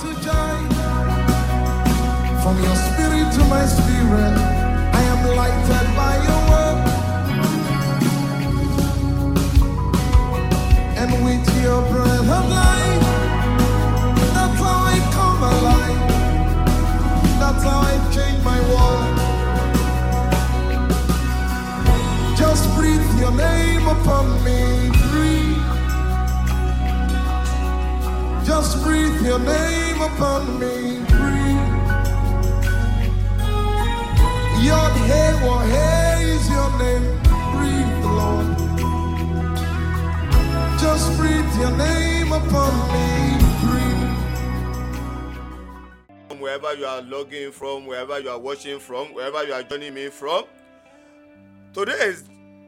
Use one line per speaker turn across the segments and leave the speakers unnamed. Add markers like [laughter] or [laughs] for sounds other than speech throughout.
to joy. From your spirit to my spirit, I am lighted by your word. And with your breath of life, that's how I come alive. That's how I change my world. Just breathe your name upon me. Breathe. Just breathe your name upon me. Breathe. Hey Hey is your name. Breathe, Lord. Just breathe your name upon me. Breathe.
Wherever you are logging from, wherever you are watching from, wherever you are joining me from. Today is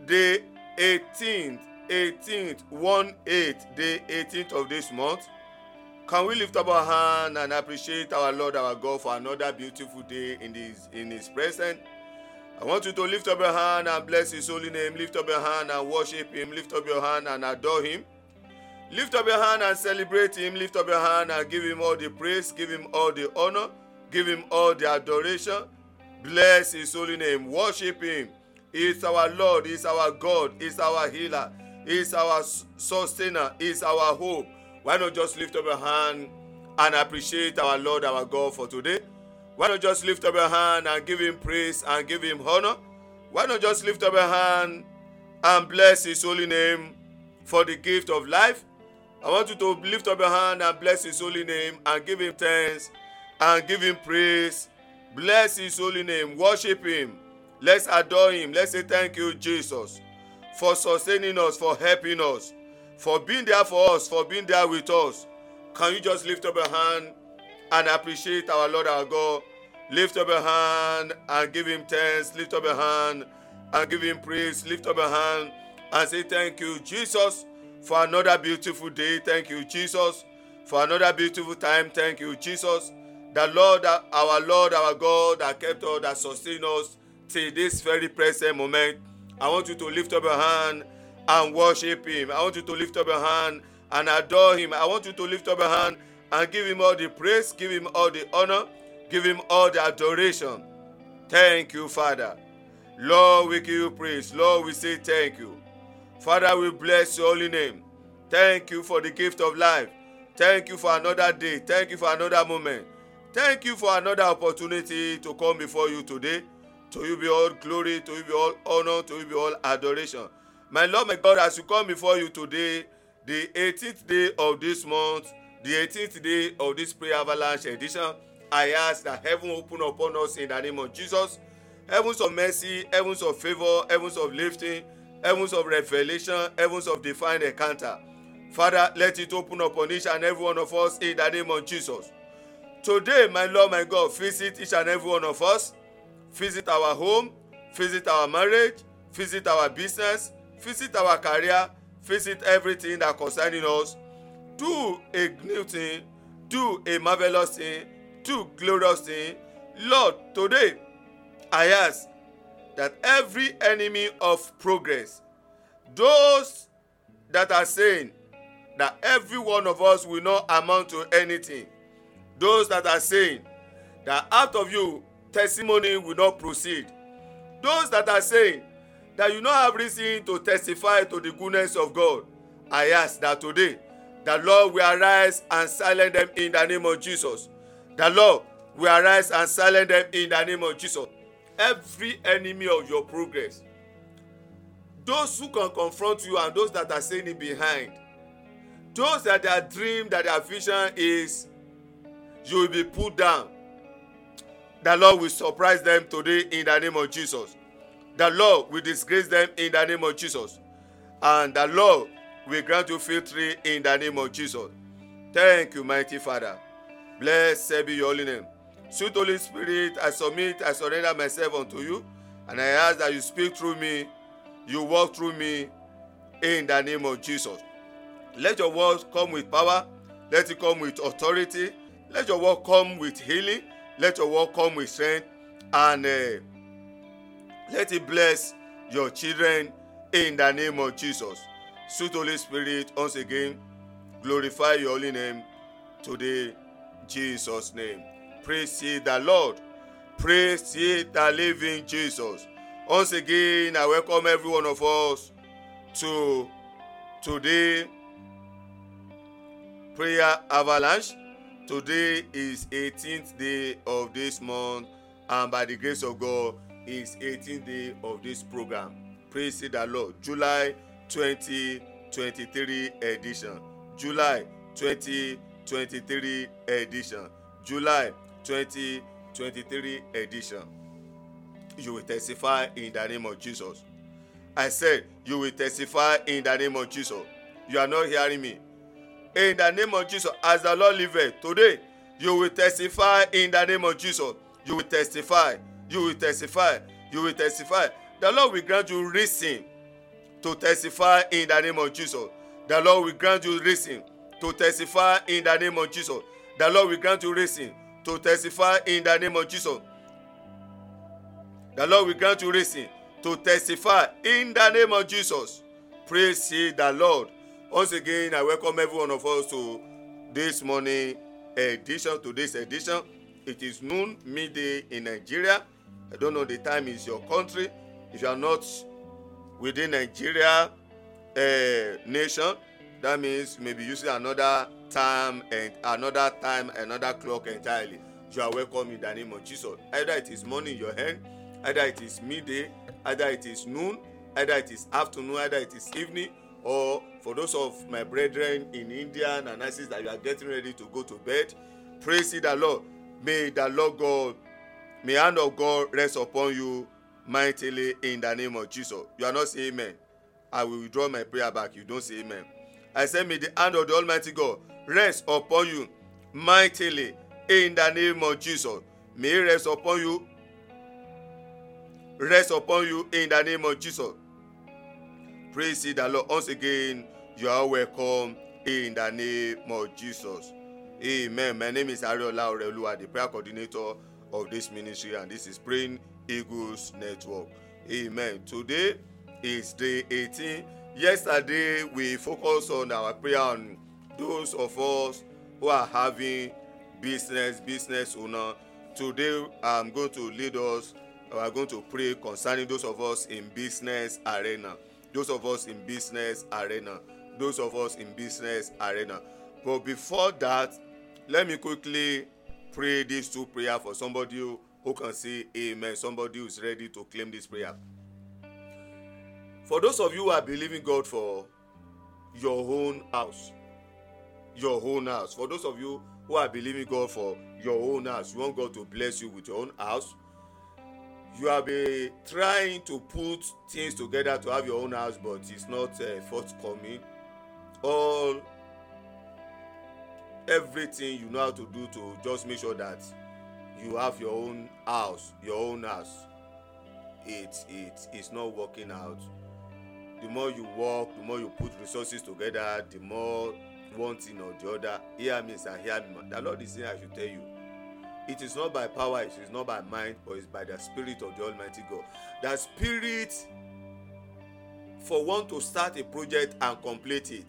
day 18th, 18th, 1 8, day 18th of this month. Can we lift up our hand and appreciate our Lord our God for another beautiful day in His in His presence? I want you to lift up your hand and bless His holy name. Lift up your hand and worship Him. Lift up your hand and adore Him. Lift up your hand and celebrate Him. Lift up your hand and give Him all the praise. Give Him all the honor. Give Him all the adoration. Bless His holy name. Worship Him. He's our Lord. he's our God. he's our healer. he's our sustainer. he's our hope. Why not just lift up your hand and appreciate our Lord, our God for today? Why not just lift up your hand and give Him praise and give Him honor? Why not just lift up your hand and bless His holy name for the gift of life? I want you to lift up your hand and bless His holy name and give Him thanks and give Him praise. Bless His holy name. Worship Him. Let's adore Him. Let's say thank you, Jesus, for sustaining us, for helping us, for being there for us, for being there with us. Can you just lift up your hand and appreciate our Lord our God? Lift up your hand and give Him thanks. Lift up your hand and give Him praise. Lift up your hand and say thank you, Jesus, for another beautiful day. Thank you, Jesus, for another beautiful time. Thank you, Jesus. The Lord, our Lord, our God, that kept us, that sustained us till this very present moment. I want you to lift up your hand and worship Him. I want you to lift up your hand and adore Him. I want you to lift up your hand and give Him all the praise, give Him all the honor, give Him all the adoration. Thank you, Father. Lord, we give you praise. Lord, we say thank you. Father, we bless your holy name. Thank you for the gift of life. Thank you for another day. Thank you for another moment. Thank you for another opportunity to come before you today. To you be all glory, to you be all honor, to you be all adoration. My Lord, my God, as you come before you today, the 18th day of this month, the 18th day of this prayer avalanche edition, I ask that heaven open upon us in the name of Jesus. Heavens of mercy, heavens of favor, heavens of lifting, heavens of revelation, heavens of divine encounter. Father, let it open upon each and every one of us in the name of Jesus. Today, my Lord, my God, visit each and every one of us. Visit our home, visit our marriage, visit our business, visit our career, visit everything that concerning us. Do a new thing, do a marvelous thing, do glorious thing. Lord, today I ask that every enemy of progress, those that are saying that every one of us will not amount to anything, those that are saying that out of you testimony will not proceed, those that are saying that you don't have reason to testify to the goodness of God, I ask that today the Lord will arise and silence them in the name of Jesus. The Lord will arise and silence them in the name of Jesus. Every enemy of your progress, those who can confront you and those that are it behind, those that their dream, that their vision is you will be put down. The Lord will surprise them today in the name of Jesus. The Lord will disgrace them in the name of Jesus. And the Lord will grant you victory in the name of Jesus. Thank you, mighty Father. Blessed be your holy name. Sweet Holy Spirit, I submit, I surrender myself unto you, and I ask that you speak through me, you walk through me in the name of Jesus. Let your word come with power, let it come with authority, let your word come with healing, let your word come with strength, and uh, let it bless your children in the name of Jesus. Sweet Holy Spirit, once again, glorify your holy name today. Jesus' name. Praise ye the Lord. Praise ye the living Jesus. Once again, I welcome every one of us to today prayer avalanche. Today is 18th day of this month, and by the grace of God, is 18th day of this program. Praise the Lord. July 2023 edition. July 2023 edition. July 2023 edition. You will testify in the name of Jesus. I said, You will testify in the name of Jesus. You are not hearing me. In the name of Jesus, as the Lord liveth, today you will testify in the name of Jesus. You will testify. You will testify. You will testify. The Lord will grant you reason to testify in the name of Jesus. The Lord will grant you reason to testify in the name of Jesus. The Lord will grant you reason to testify in the name of Jesus. The Lord will grant you reason to testify in the name of Jesus. Praise ye the Lord. Once again, I welcome every one of us to this morning edition, to this edition. It is noon, midday in Nigeria. I don't know the time is your country. If you are not within Nigeria uh, nation, that means maybe using another time and another time, another clock entirely. You are welcome in the name of Jesus. Either it is morning in your hand, either it is midday, either it is noon, either it is afternoon, either it is evening, or for those of my brethren in India and analysis that you are getting ready to go to bed, praise the Lord. May the Lord God, may hand of God rest upon you mightily in the name of Jesus. You are not saying amen. I will withdraw my prayer back. You don't say amen. I say, may the hand of the Almighty God rest upon you mightily in the name of Jesus. May it rest upon you. Rest upon you in the name of Jesus. Praise the Lord. Once again, you are welcome in the name of Jesus. Amen. My name is Areola Oreoluwa, the prayer coordinator of this ministry, and this is Praying Eagles Network. Amen. Today is day 18. Yesterday, we focused on our prayer on those of us who are having business, business owner. Today, I'm going to lead us. We are going to pray concerning those of us in business arena. Those of us in business arena. Those of us in business arena. But before that, let me quickly pray these two prayer for somebody who, who can say amen. Somebody who is ready to claim this prayer. For those of you who are believing God for your own house, your own house. For those of you who are believing God for your own house, you want God to bless you with your own house. You have been trying to put things together to have your own house, but it's not uh, forthcoming. All everything you know how to do to just make sure that you have your own house, your own house. It it is not working out. The more you work, the more you put resources together, the more one thing or the other. Hear me, sir. Hear me. The Lord is saying, I should tell you. It is not by power, it is not by mind, but it's by the Spirit of the Almighty God. The Spirit for one to start a project and complete it.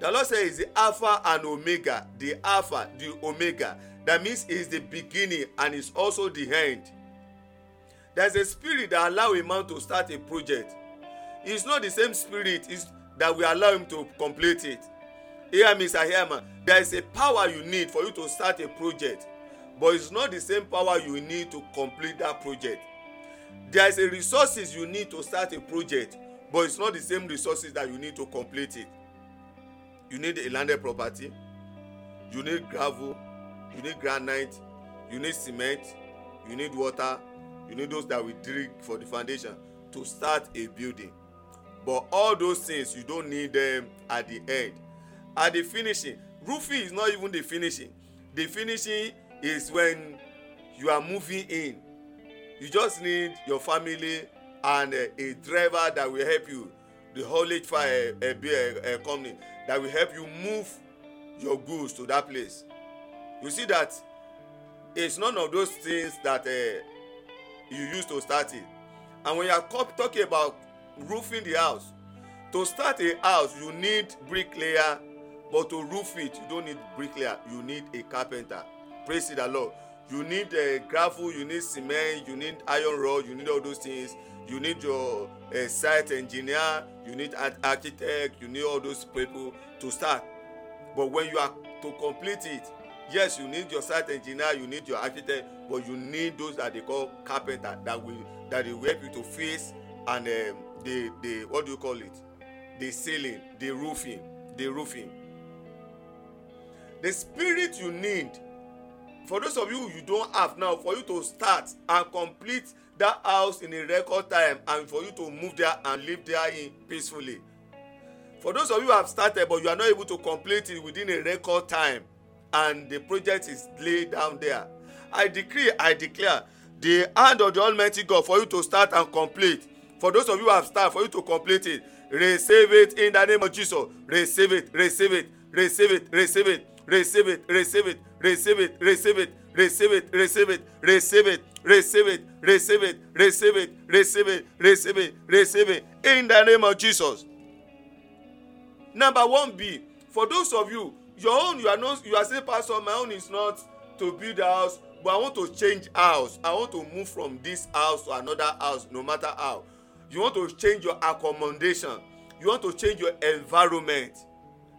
The Lord says the Alpha and Omega, the Alpha, the Omega. That means is the beginning and is also the end. There's a spirit that allow a man to start a project. It's not the same spirit that will allow him to complete it. Hear me, sir, hear. There is a power you need for you to start a project, but it's not the same power you need to complete that project. There is a resources you need to start a project, but it's not the same resources that you need to complete it. You need a landed property, you need gravel, you need granite, you need cement, you need water, you need those that will dig for the foundation to start a building. But all those things you don't need them at the end. At the finishing, roofing is not even the finishing. The finishing is when you are moving in. You just need your family and uh, a driver that will help you, the haulage fire uh, uh, uh, company that will help you move your goods to that place. You see that it's none of those things that uh, you use to start it. And when you are talking about roofing the house, to start a house, you need bricklayer, but to roof it you don't need bricklayer you need a carpenter praise the lord you need uh, gravel you need cement you need iron rod you need all those things. You need your uh, site engineer you need an architect you need all those people to start. But when you are to complete it yes you need your site engineer you need your architect but you need those that they call carpenter that will that will help you to face and um, the the what do you call it? The ceiling the roofing the roofing. The spirit you need for those of you you don't have now for you to start and complete that house in a record time and for you to move there and live there in peacefully. For those of you who have started but you are not able to complete it within a record time and the project is laid down there i decree i declare the hand of the almighty god for you to start and complete. For those of you who have started for you to complete it receive it in the name of jesus. Receive it receive it receive it receive it receive it receive it receive it receive it receive it receive it receive it receive it receive it receive it receive it receive it receive it in the name of jesus number one b for those of you your own you are not you are saying pastor my own is not to build a house but i want to change house i want to move from this house to another house no matter how you want to change your accommodation you want to change your environment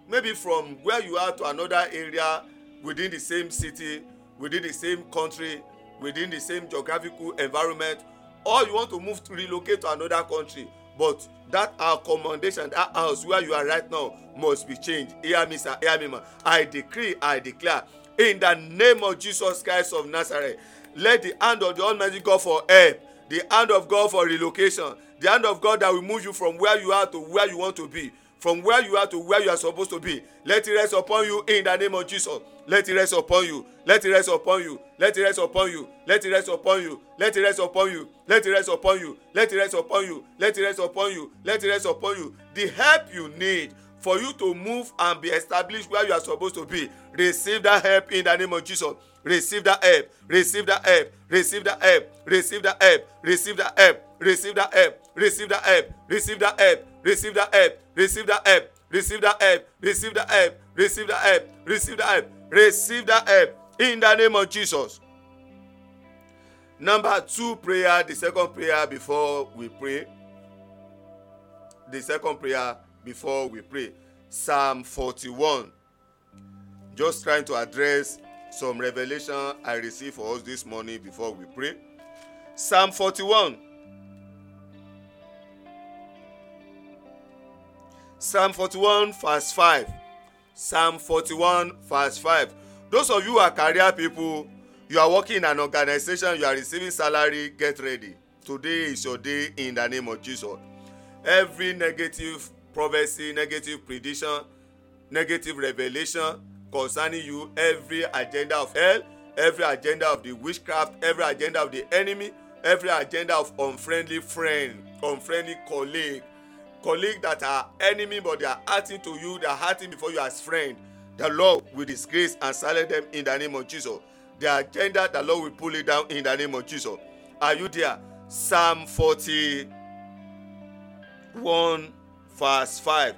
maybe from where you are to another area within the same city within the same country within the same geographical environment or you want to move to relocate to another country. But that accommodation that house where you are right now must be changed. Hear me sir. Hear me ma. I decree i declare in the name of jesus christ of nazareth let the hand of the almighty god for help the hand of god for relocation the hand of god that will move you from where you are to where you want to be from where you are to where you are supposed to be let it rest upon you in the name of jesus let it rest upon you let it rest upon you let it rest upon you let it rest upon you let it rest upon you let it rest upon you let it rest upon you let it rest upon you let it rest upon you the help you need for you to move and be established where you are supposed to be receive that help in the name of jesus receive that help receive that help receive that help receive that help receive that help receive that help receive that help receive that help receive that help. Receive that help. Receive that help. Receive that help. Receive that help. Receive that help. Receive that help. In the name of jesus. Number two prayer the second prayer before we pray. The second prayer before we pray. Psalm forty-one. Just trying to address some revelation i received for us this morning before we pray. Psalm forty-one psalm forty-one verse five. Psalm forty-one verse five. Those of you who are career people you are working in an organization you are receiving salary get ready. Today is your day in the name of jesus. Every negative prophecy negative prediction negative revelation concerning you every agenda of hell every agenda of the witchcraft every agenda of the enemy every agenda of unfriendly friend unfriendly colleague colleague that are enemy but they are acting to you they are acting before you as friend. The lord will disgrace and silence them in the name of jesus. The agenda the lord will pull it down in the name of jesus. Are you there? Psalm forty-one verse five.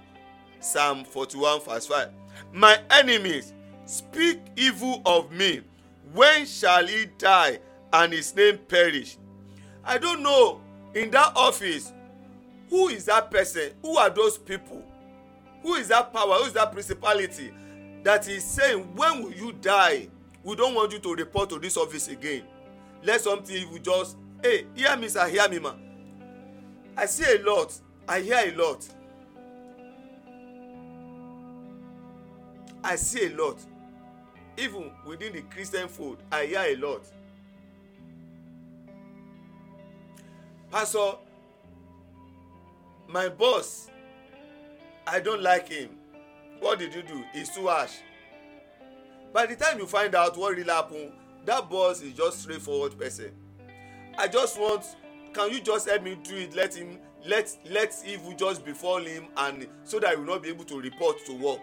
Psalm forty-one verse five. My enemies speak evil of me. When shall he die and his name perish? I don't know. In that office who is that person? Who are those people? Who is that power? Who is that principality that is saying when will you die? We don't want you to report to this office again. Let something we just hey hear me sir hear me ma. I see a lot. I hear a lot. I see a lot. Even within the christian fold i hear a lot. Pastor my boss i don't like him. What did you do? He's too harsh. By the time you find out what really happen that boss is just straightforward person. I just want can you just help me do it? Let him let let evil just befall him and so that he will not be able to report to work.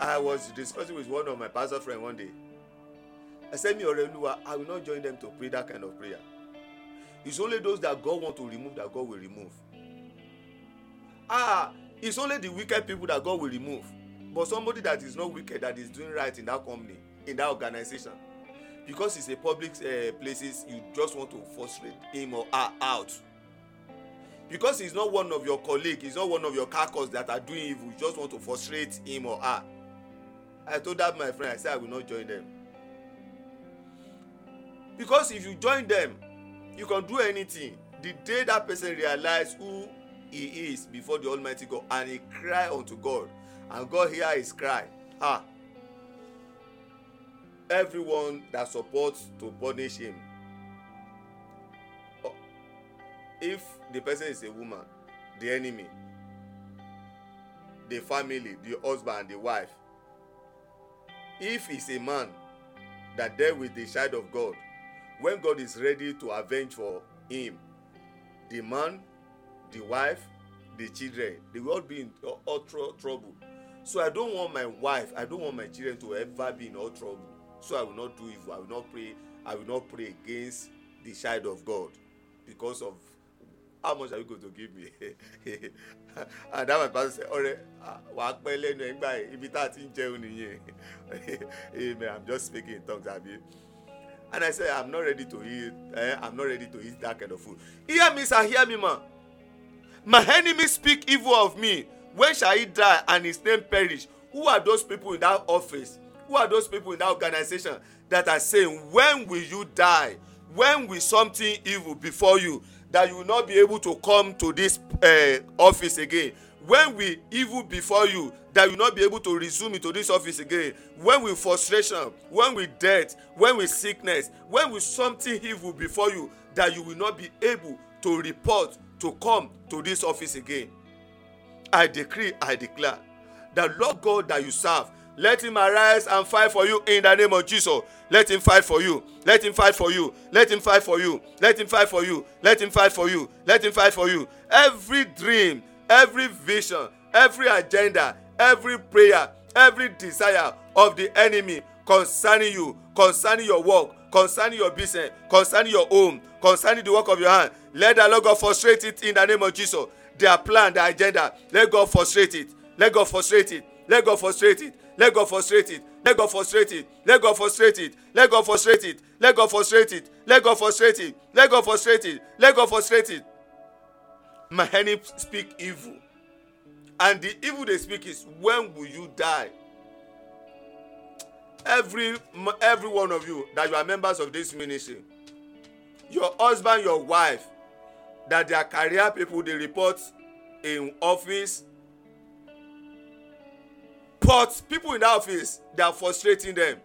I was discussing with one of my pastor friend one day Said, Me Oreoluwa, I will not join them to pray that kind of prayer. it's only those that god want to remove that god will remove. Ah it's only the wicked people that god will remove. But somebody that is not wicked that is doing right in that company in that organization because it's a public uh, places you just want to frustrate him or her out. Because he's not one of your colleague he's not one of your carcass that are doing evil you just want to frustrate him or her. I told that my friend i said i will not join them because if you join them you can do anything. The day that person realize who he is before the almighty god and he cry unto god and god hear his cry ah everyone that supports to punish him. Oh, if the person is a woman the enemy the family the husband the wife if he's a man that dealt with the child of god when god is ready to avenge for him the man the wife the children they will all be in all tr trouble. So i don't want my wife i don't want my children to ever be in all trouble. So i will not do evil i will not pray i will not pray against the child of god because of how much are you going to give me? [laughs] And that my pastor say ọrẹ wàá pẹ́ lẹ́nu ẹgbà yìí ibi tá a ti ń [laughs] amen. I'm just speaking in tongues abi and i say i'm not ready to eat eh, i'm not ready to eat that kind of food. Hear me sir hear me ma. My enemy speak evil of me. When shall he die and his name perish? Who are those people in that office? Who are those people in that organization that are saying when will you die? When will something evil befall you that you will not be able to come to this uh, office again when will evil before you that you will not be able to resume into this office again. When will frustration when will death when will sickness when will something evil before you that you will not be able to report to come to this office again. I decree i declare that lord god that you serve let him arise and fight for you in the name of jesus. Let him fight for you. Let him fight for you. Let him fight for you. Let him fight for you. Let him fight for you. Let him fight for you. Every dream every vision every agenda every prayer every desire of the enemy concerning you concerning your work concerning your business concerning your home concerning the work of your hand let the lord god frustrate it in the name of jesus their plan their agenda let god frustrate it let god frustrate it let god frustrate it let god frustrate it let god frustrate it let god frustrate it let god frustrate it let god frustrate it let god frustrate it let god frustrate it let god frustrate it my enemy speak evil. And the evil they speak is when will you die? Every every one of you that you are members of this ministry your husband your wife that their career people dey report in office but people in that office they are frustrating them.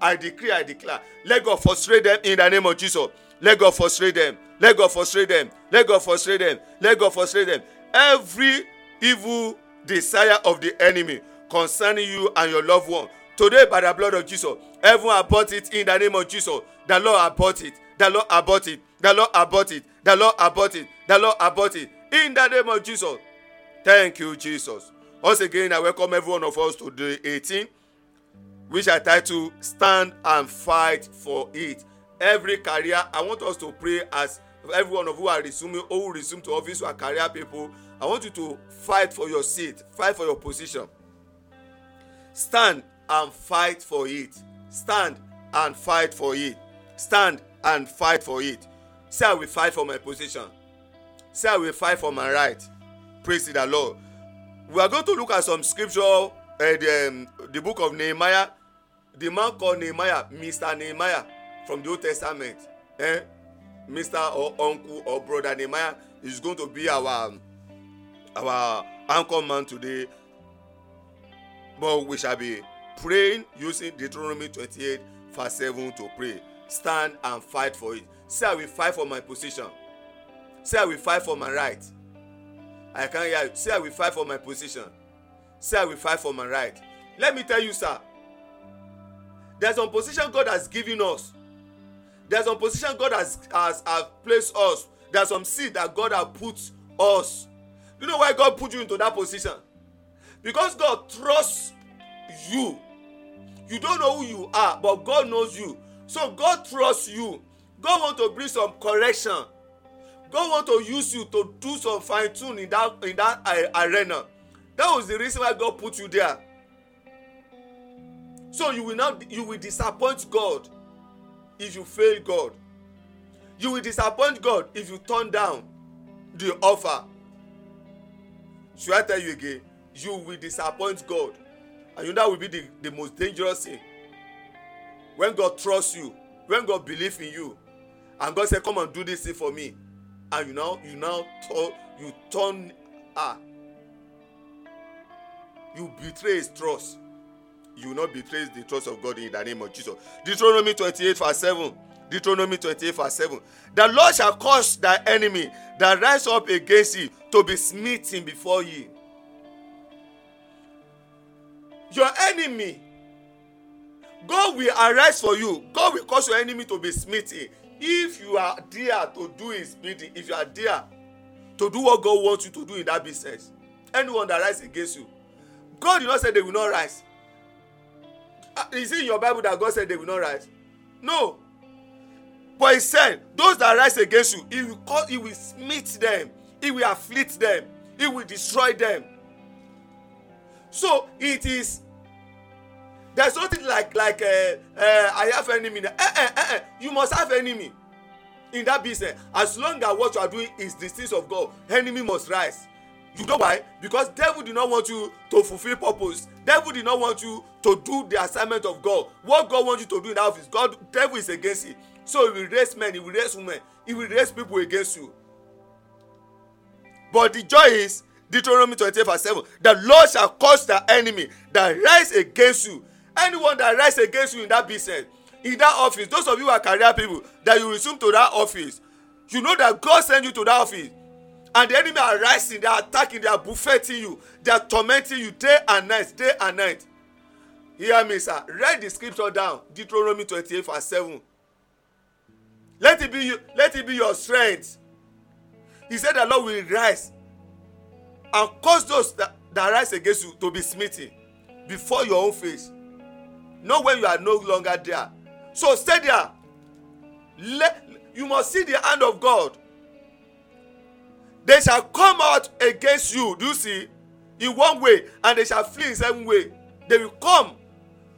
I decree i declare let god frustrate them in the name of jesus. Let god frustrate them let god frustrate them. Let god frustrate them. Let god frustrate them. Every evil desire of the enemy concerning you and your loved one today by the blood of jesus heaven abort it in the name of jesus. The lord abort it. The lord abort it. The lord abort it. The lord abort it. The lord abort it. In the name of jesus. Thank you jesus. Once again i welcome every one of us to day eighteen which i title stand and fight for it. Every career i want us to pray as every one of you are resuming or who resume to office who are career people. I want you to fight for your seat fight for your position. Stand and fight for it. Stand and fight for it. Stand and fight for it. Say i will fight for my position. Say i will fight for my right. Praise the lord. We are going to look at some scripture uh, the, um, the book of nehemiah. The man called nehemiah mr nehemiah from the old testament eh? Mr or uncle or brother nehemiah is going to be our our anchor man today. But we shall be praying using deuteronomy twenty-eight verse seven to pray. Stand and fight for it. Say i will fight for my position. Say i will fight for my right. I can hear you. Say i will fight for my position. Say i will fight for my right. Let me tell you sir there's some position god has given us there some position god has has has placed us. There's some seed that god has put us. You know why god put you into that position? Because god trusts you. You don't know who you are but god knows you. So god trusts you. God want to bring some correction. God want to use you to do some fine tune in that in that arena. That was the reason why God put you there. So you will not you will disappoint God if you fail God. You will disappoint God if you turn down the offer. Should I tell you again? You will disappoint God. And you know that will be the, the most dangerous thing. When God trusts you, when God believes in you, and God say, Come and do this thing for me. And you now you now turn you turn ah you betray his trust. You will not betray the trust of God in the name of Jesus. Deuteronomy 28, verse 7. Deuteronomy 28, verse 7. The Lord shall cause thy enemy that rise up against thee to be smitten before ye. Your enemy, God will arise for you. God will cause your enemy to be smitten. If you are there to do his bidding, if you are there to do what God wants you to do in that business, anyone that rise against you, God did not say they will not rise. Is it in your Bible that God said they will not rise? No. But he said, those that rise against you, he will call, he will smite them, he will afflict them, he will destroy them. So it is. There's nothing like like uh, uh, I have enemy. Uh, uh, uh. You must have enemy in that business. As long as what you are doing is the things of God, enemy must rise. You know why? Because devil did not want you to fulfill purpose. Devil did not want you to do the assignment of God. What God wants you to do in that office, God, devil is against it. So he will raise men, he will raise women, he will raise people against you. But the joy is Deuteronomy 28 verse 7. The Lord shall cause the enemy that rise against you. Anyone that rise against you in that business, in that office, those of you who are career people, that you resume to that office, you know that God sent you to that office and the enemy are rising they are attacking they are buffeting you they are tormenting you day and night day and night. Hear me sir. Write the scripture down. Deuteronomy twenty-eight verse seven. Let it be you let it be your strength. He said the lord will rise and cause those that, that rise against you to be smitten before your own face. Not when you are no longer there. So stay there. Let you must see the hand of god they shall come out against you. Do you see? In one way and they shall flee in seven way. They will come.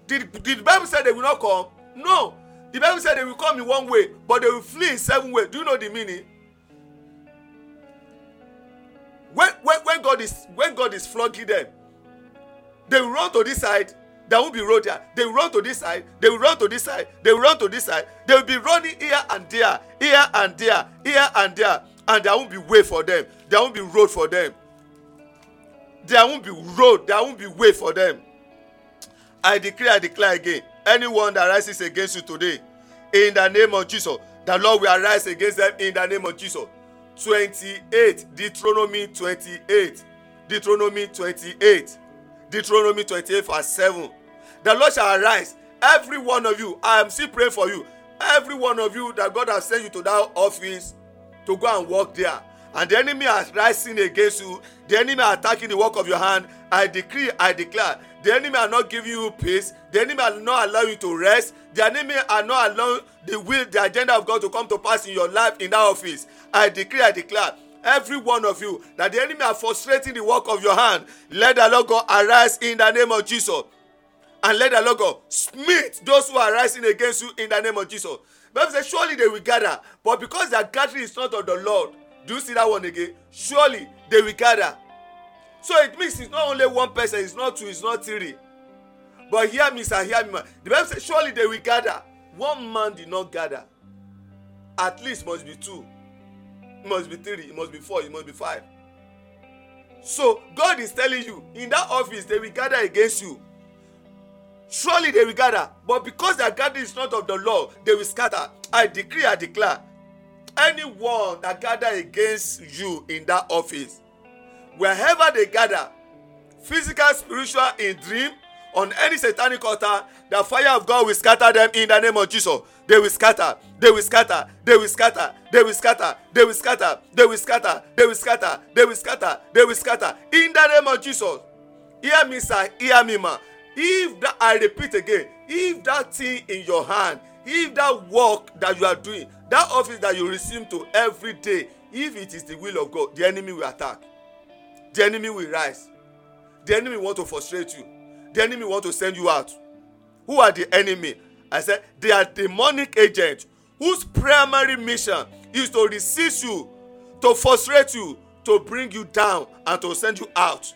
Did did the bible say they will not come. No. The bible say they will come in one way but they will flee in seven way. Do you know the meaning? When when when god is when god is flogging them they will run to this side. There won't be road there. They will run to this side. They will run to this side. They will run to this side. They will be running here and there here and there here and there and there won't be way for them. There won't be road for them. There won't be road. There won't be way for them. I declare i declare again anyone that rises against you today in the name of jesus the lord will arise against them in the name of jesus. twenty-eight deuteronomy twenty-eight. Deuteronomy twenty-eight. Deuteronomy twenty-eight verse seven. The lord shall arise. Every one of you i am still praying for you. Every one of you that god has sent you to that office to go and work there. And the enemy are rising against you. The enemy are attacking the work of your hand. I decree i declare the enemy are not giving you peace. The enemy are not allowing you to rest. The enemy are not allowing the will the agenda of god to come to pass in your life in that office. I decree i declare every one of you that the enemy are frustrating the work of your hand let the lord god arise in the name of jesus. And let the lord god smite those who are rising against you in the name of jesus bible say surely they will gather. But because their gathering is not of the lord do you see that one again? Surely they will gather. So it means it's not only one person it's not two it's not three. But hear me sir hear me ma. The bible says, surely they will gather. One man did not gather. At least must be two. It must be three it must be four it must be five. So god is telling you in that office they will gather against you surely they will gather but because their gathering is not of the law they will scatter i decree i declare anyone that gather against you in that office wherever they gather physical spiritual in dream on any satanic altar the fire of god will scatter them in the name of jesus they will scatter they will scatter they will scatter they will scatter they will scatter they will scatter they will scatter they will scatter they will scatter in the name of jesus hear me sir hear me ma if that i repeat again if that thing in your hand if that work that you are doing that office that you resume to every day if it is the will of god the enemy will attack. The enemy will rise. The enemy want to frustrate you. The enemy want to send you out. Who are the enemy? I said they are demonic agents whose primary mission is to resist you to frustrate you to bring you down and to send you out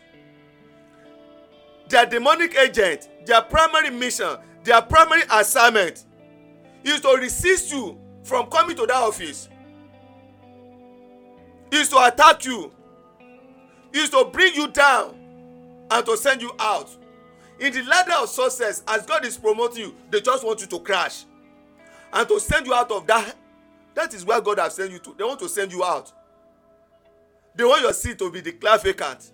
their demonic agent their primary mission. Their primary assignment. Is to resist you from coming to that office. Is to attack you. Is to bring you down and to send you out. In the ladder of success as god is promoting you they just want you to crash and to send you out of that. That is where god has sent you to. They want to send you out. They want your seat to be declared vacant.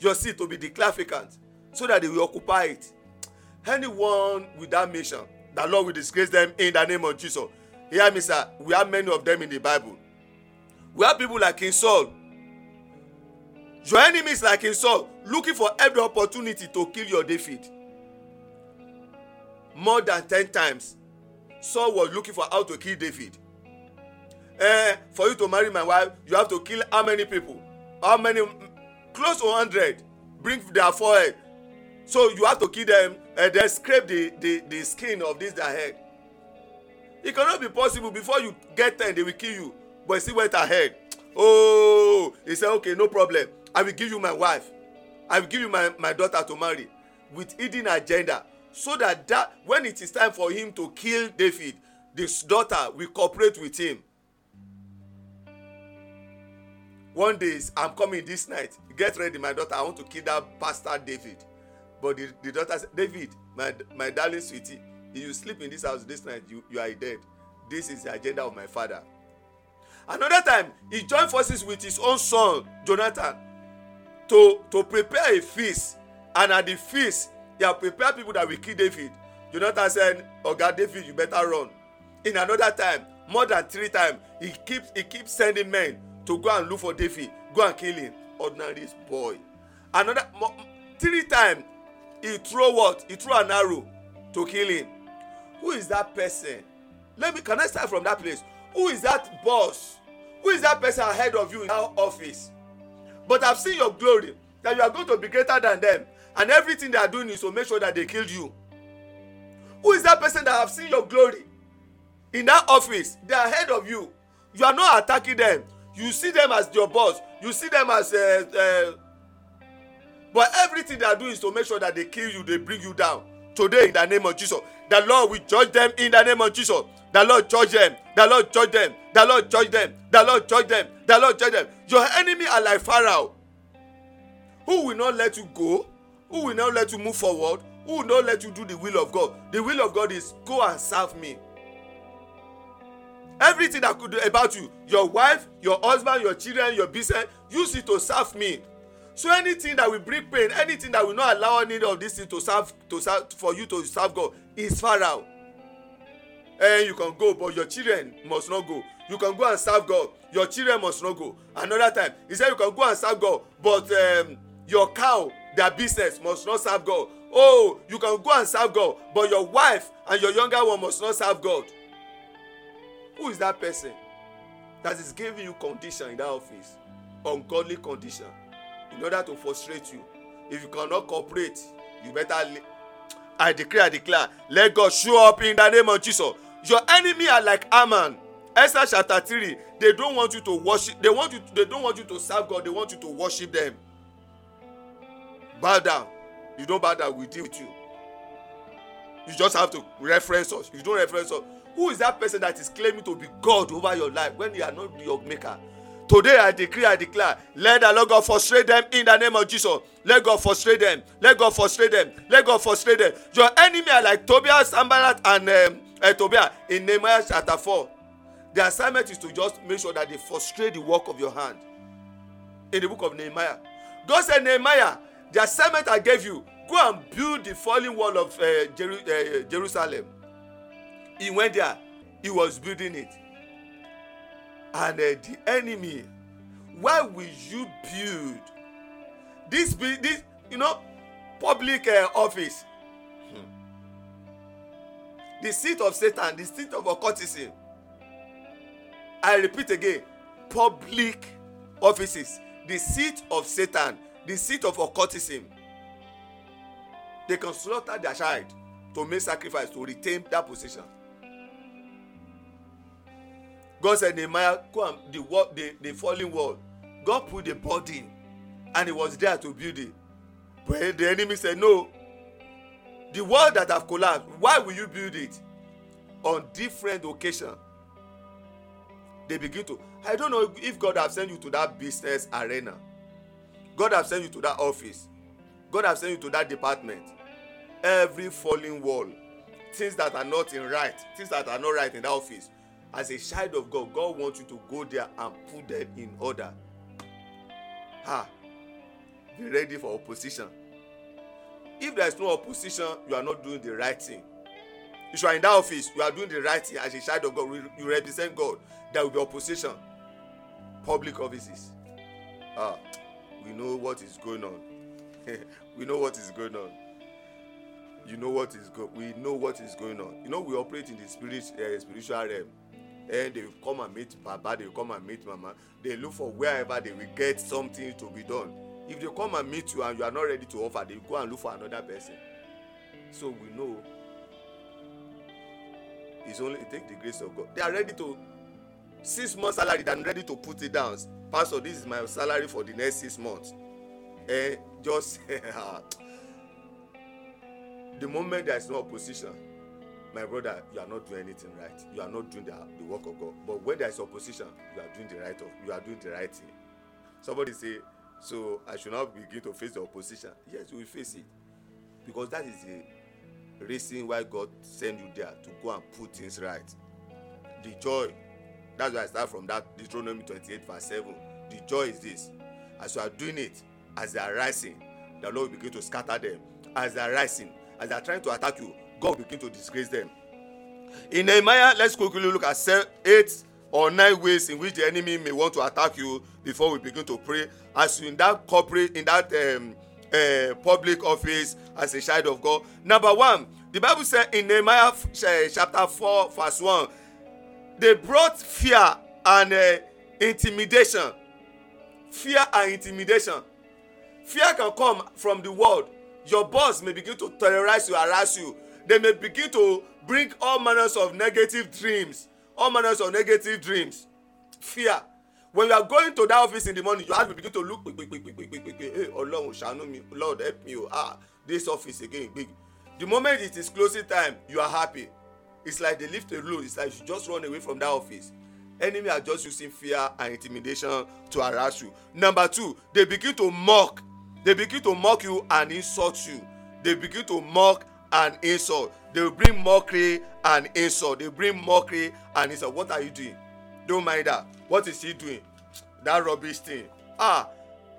Your seat to be declared vacant so that they will occupy it. Anyone with that mission the lord will disgrace them in the name of jesus. Hear me sir. We have many of them in the bible. We have people like king saul. Your enemies like king saul looking for every opportunity to kill your david. More than ten times saul was looking for how to kill david. Eh for you to marry my wife you have to kill how many people? How many? Close to hundred. Bring their forehead so you have to kill them and then scrape the the the skin of this their head. It cannot be possible. Before you get ten they will kill you. But he still went ahead. Oh he said, okay no problem. I will give you my wife. I will give you my my daughter to marry with hidden agenda so that that when it is time for him to kill david this daughter will cooperate with him. One day i'm coming this night. Get ready my daughter. I want to kill that bastard david but the the daughter say david my my darling sweetie if you sleep in this house this night you you are dead. This is the agenda of my father. Another time he join forces with his own son jonathan to to prepare a feast. And at the feast he had prepared people that will kill david. Jonathan said oga david you better run. In another time more than three times he keep he keep sending men to go and look for david go and kill him ordinary boy. Another three times he throw what? He throw an arrow to kill him. Who is that person? Let me can i start from that place? Who is that boss? Who is that person ahead of you in that office? But i've seen your glory that you are going to be greater than them and everything they are doing is to make sure that they kill you. Who is that person that have seen your glory? In that office they are ahead of you. You are not attacking them. You see them as your boss. You see them as uh, uh, but everything they are doing is to make sure that they kill you they bring you down. Today in the name of jesus the lord will judge them in the name of jesus. The lord judge them. The lord judge them. The lord judge them. The lord judge them. The lord judge them. Your enemy are like pharaoh who will not let you go who will not let you move forward who will not let you do the will of god. The will of god is go and serve me. Everything that could do about you your wife your husband your children your business use it to serve me so anything that will bring pain anything that will not allow any of this thing to serve to serve for you to serve god is pharaoh. And you can go but your children must not go. You can go and serve god your children must not go. Another time he say you can go and serve god but um, your cow their business must not serve god. Oh you can go and serve god but your wife and your younger one must not serve god. Who is that person that is giving you condition in that office? Ungodly condition in order to frustrate you. If you cannot cooperate you better i declare i declare let god show up in the name of jesus. Your enemy are like haman esther chapter three they don't want you to worship they want you to, they don't want you to serve god they want you to worship them. Bow down. You don't bow down we deal with you. You just have to reference us. You don't reference us. Who is that person that is claiming to be god over your life when you are not your maker today i declare i declare let the lord god frustrate them in the name of jesus. Let god frustrate them. Let god frustrate them. Let god frustrate them. Your enemy are like Tobias, sanballat and um, uh, in nehemiah chapter four. The assignment is to just make sure that they frustrate the work of your hand. In the book of nehemiah. God said nehemiah the assignment i gave you go and build the falling wall of uh, Jeru uh, jerusalem. He went there. He was building it and uh, the enemy. Why will you build? This be this you know public uh, office. Hmm. the seat of satan the seat of occultism. I repeat again public offices the seat of satan the seat of occultism. They can slaughter their child to make sacrifice to retain that position god said nehemiah go the wall the the falling wall god put the burden and he was there to build it. But the enemy said no the wall that have collapsed why will you build it? On different occasion they begin to i don't know if god have sent you to that business arena. God have sent you to that office. God have sent you to that department. Every falling wall things that are not in right things that are not right in that office as a child of god god wants you to go there and put them in order. Ha. Be ready for opposition. If there is no opposition you are not doing the right thing. If you are in that office you are doing the right thing. As a child of god you represent god. There will be opposition. Public offices. Ah we know what is going on. [laughs] We know what is going on. You know what is we know what is going on. You know we operate in the spirit uh, spiritual realm and they come and meet baba they come and meet mama. They look for wherever they will get something to be done. If they come and meet you and you are not ready to offer they go and look for another person. So we know it's only it take the grace of god. They are ready to six months salary than ready to put it down. Pastor this is my salary for the next six months. Eh just [laughs] the moment there is no opposition my brother you are not doing anything right. You are not doing the, the work of god. But when there is opposition you are doing the right of you are doing the right thing. Somebody say so i should not begin to face the opposition. Yes will face it. Because that is the reason why god send you there to go and put things right. The joy that's why i start from that deuteronomy twenty-eight verse seven. The joy is this. As you are doing it as they are rising the lord will begin to scatter them. As they are rising as they are trying to attack you god begin to disgrace them. In nehemiah let's quickly look at seven, eight or nine ways in which the enemy may want to attack you before we begin to pray. As in that corporate in that um, uh, public office as a child of god. Number one the bible say in nehemiah uh, chapter four verse one they brought fear and uh, intimidation. Fear and intimidation. Fear can come from the world. Your boss may begin to terrorize you harass you they may begin to bring all manners of negative dreams. All manners of negative dreams. Fear. When you are going to that office in the morning your heart will begin to look kpekpekpekpekpekpe hey ọlọrun ṣàánú mi. Lord help me o ah this office again gbeg the moment it is closing time you are happy. It's like they lift a load. It's like you just run away from that office. Enemy are just using fear and intimidation to harass you. Number two they begin to mock. They begin to mock you and insult you. They begin to mock and insult they will bring mockery and insult they bring mockery and insult what are you doing? Don't mind that what is he doing? That rubbish thing. Ah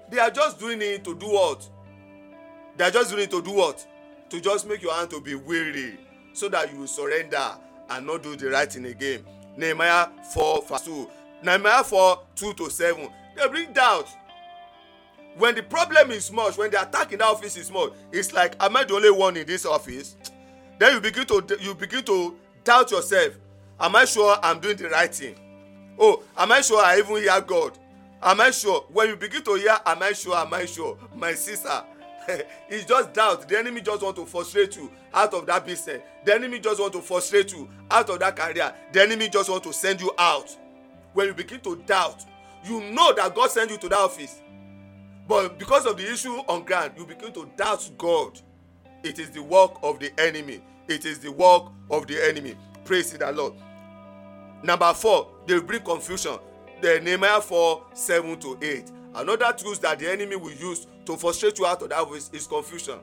they are just doing it to do what? They are just doing it to do what? To just make your hand to be weary so that you will surrender and not do the right thing again. Nehemiah four verse two. Nehemiah four two to seven. They bring doubt when the problem is much when the attack in that office is much it's like am i the only one in this office? Then you begin to you begin to doubt yourself. Am i sure i'm doing the right thing? Oh am i sure i even hear god? Am i sure? When you begin to hear am i sure am i sure? My sister [laughs] it's just doubt. The enemy just want to frustrate you out of that business. The enemy just want to frustrate you out of that career. The enemy just want to send you out. When you begin to doubt you know that god sent you to that office but because of the issue on ground you begin to doubt god. It is the work of the enemy. It is the work of the enemy. Praise the lord. Number four they bring confusion. The nehemiah four seven to eight. Another tools that the enemy will use to frustrate you out of that office is confusion.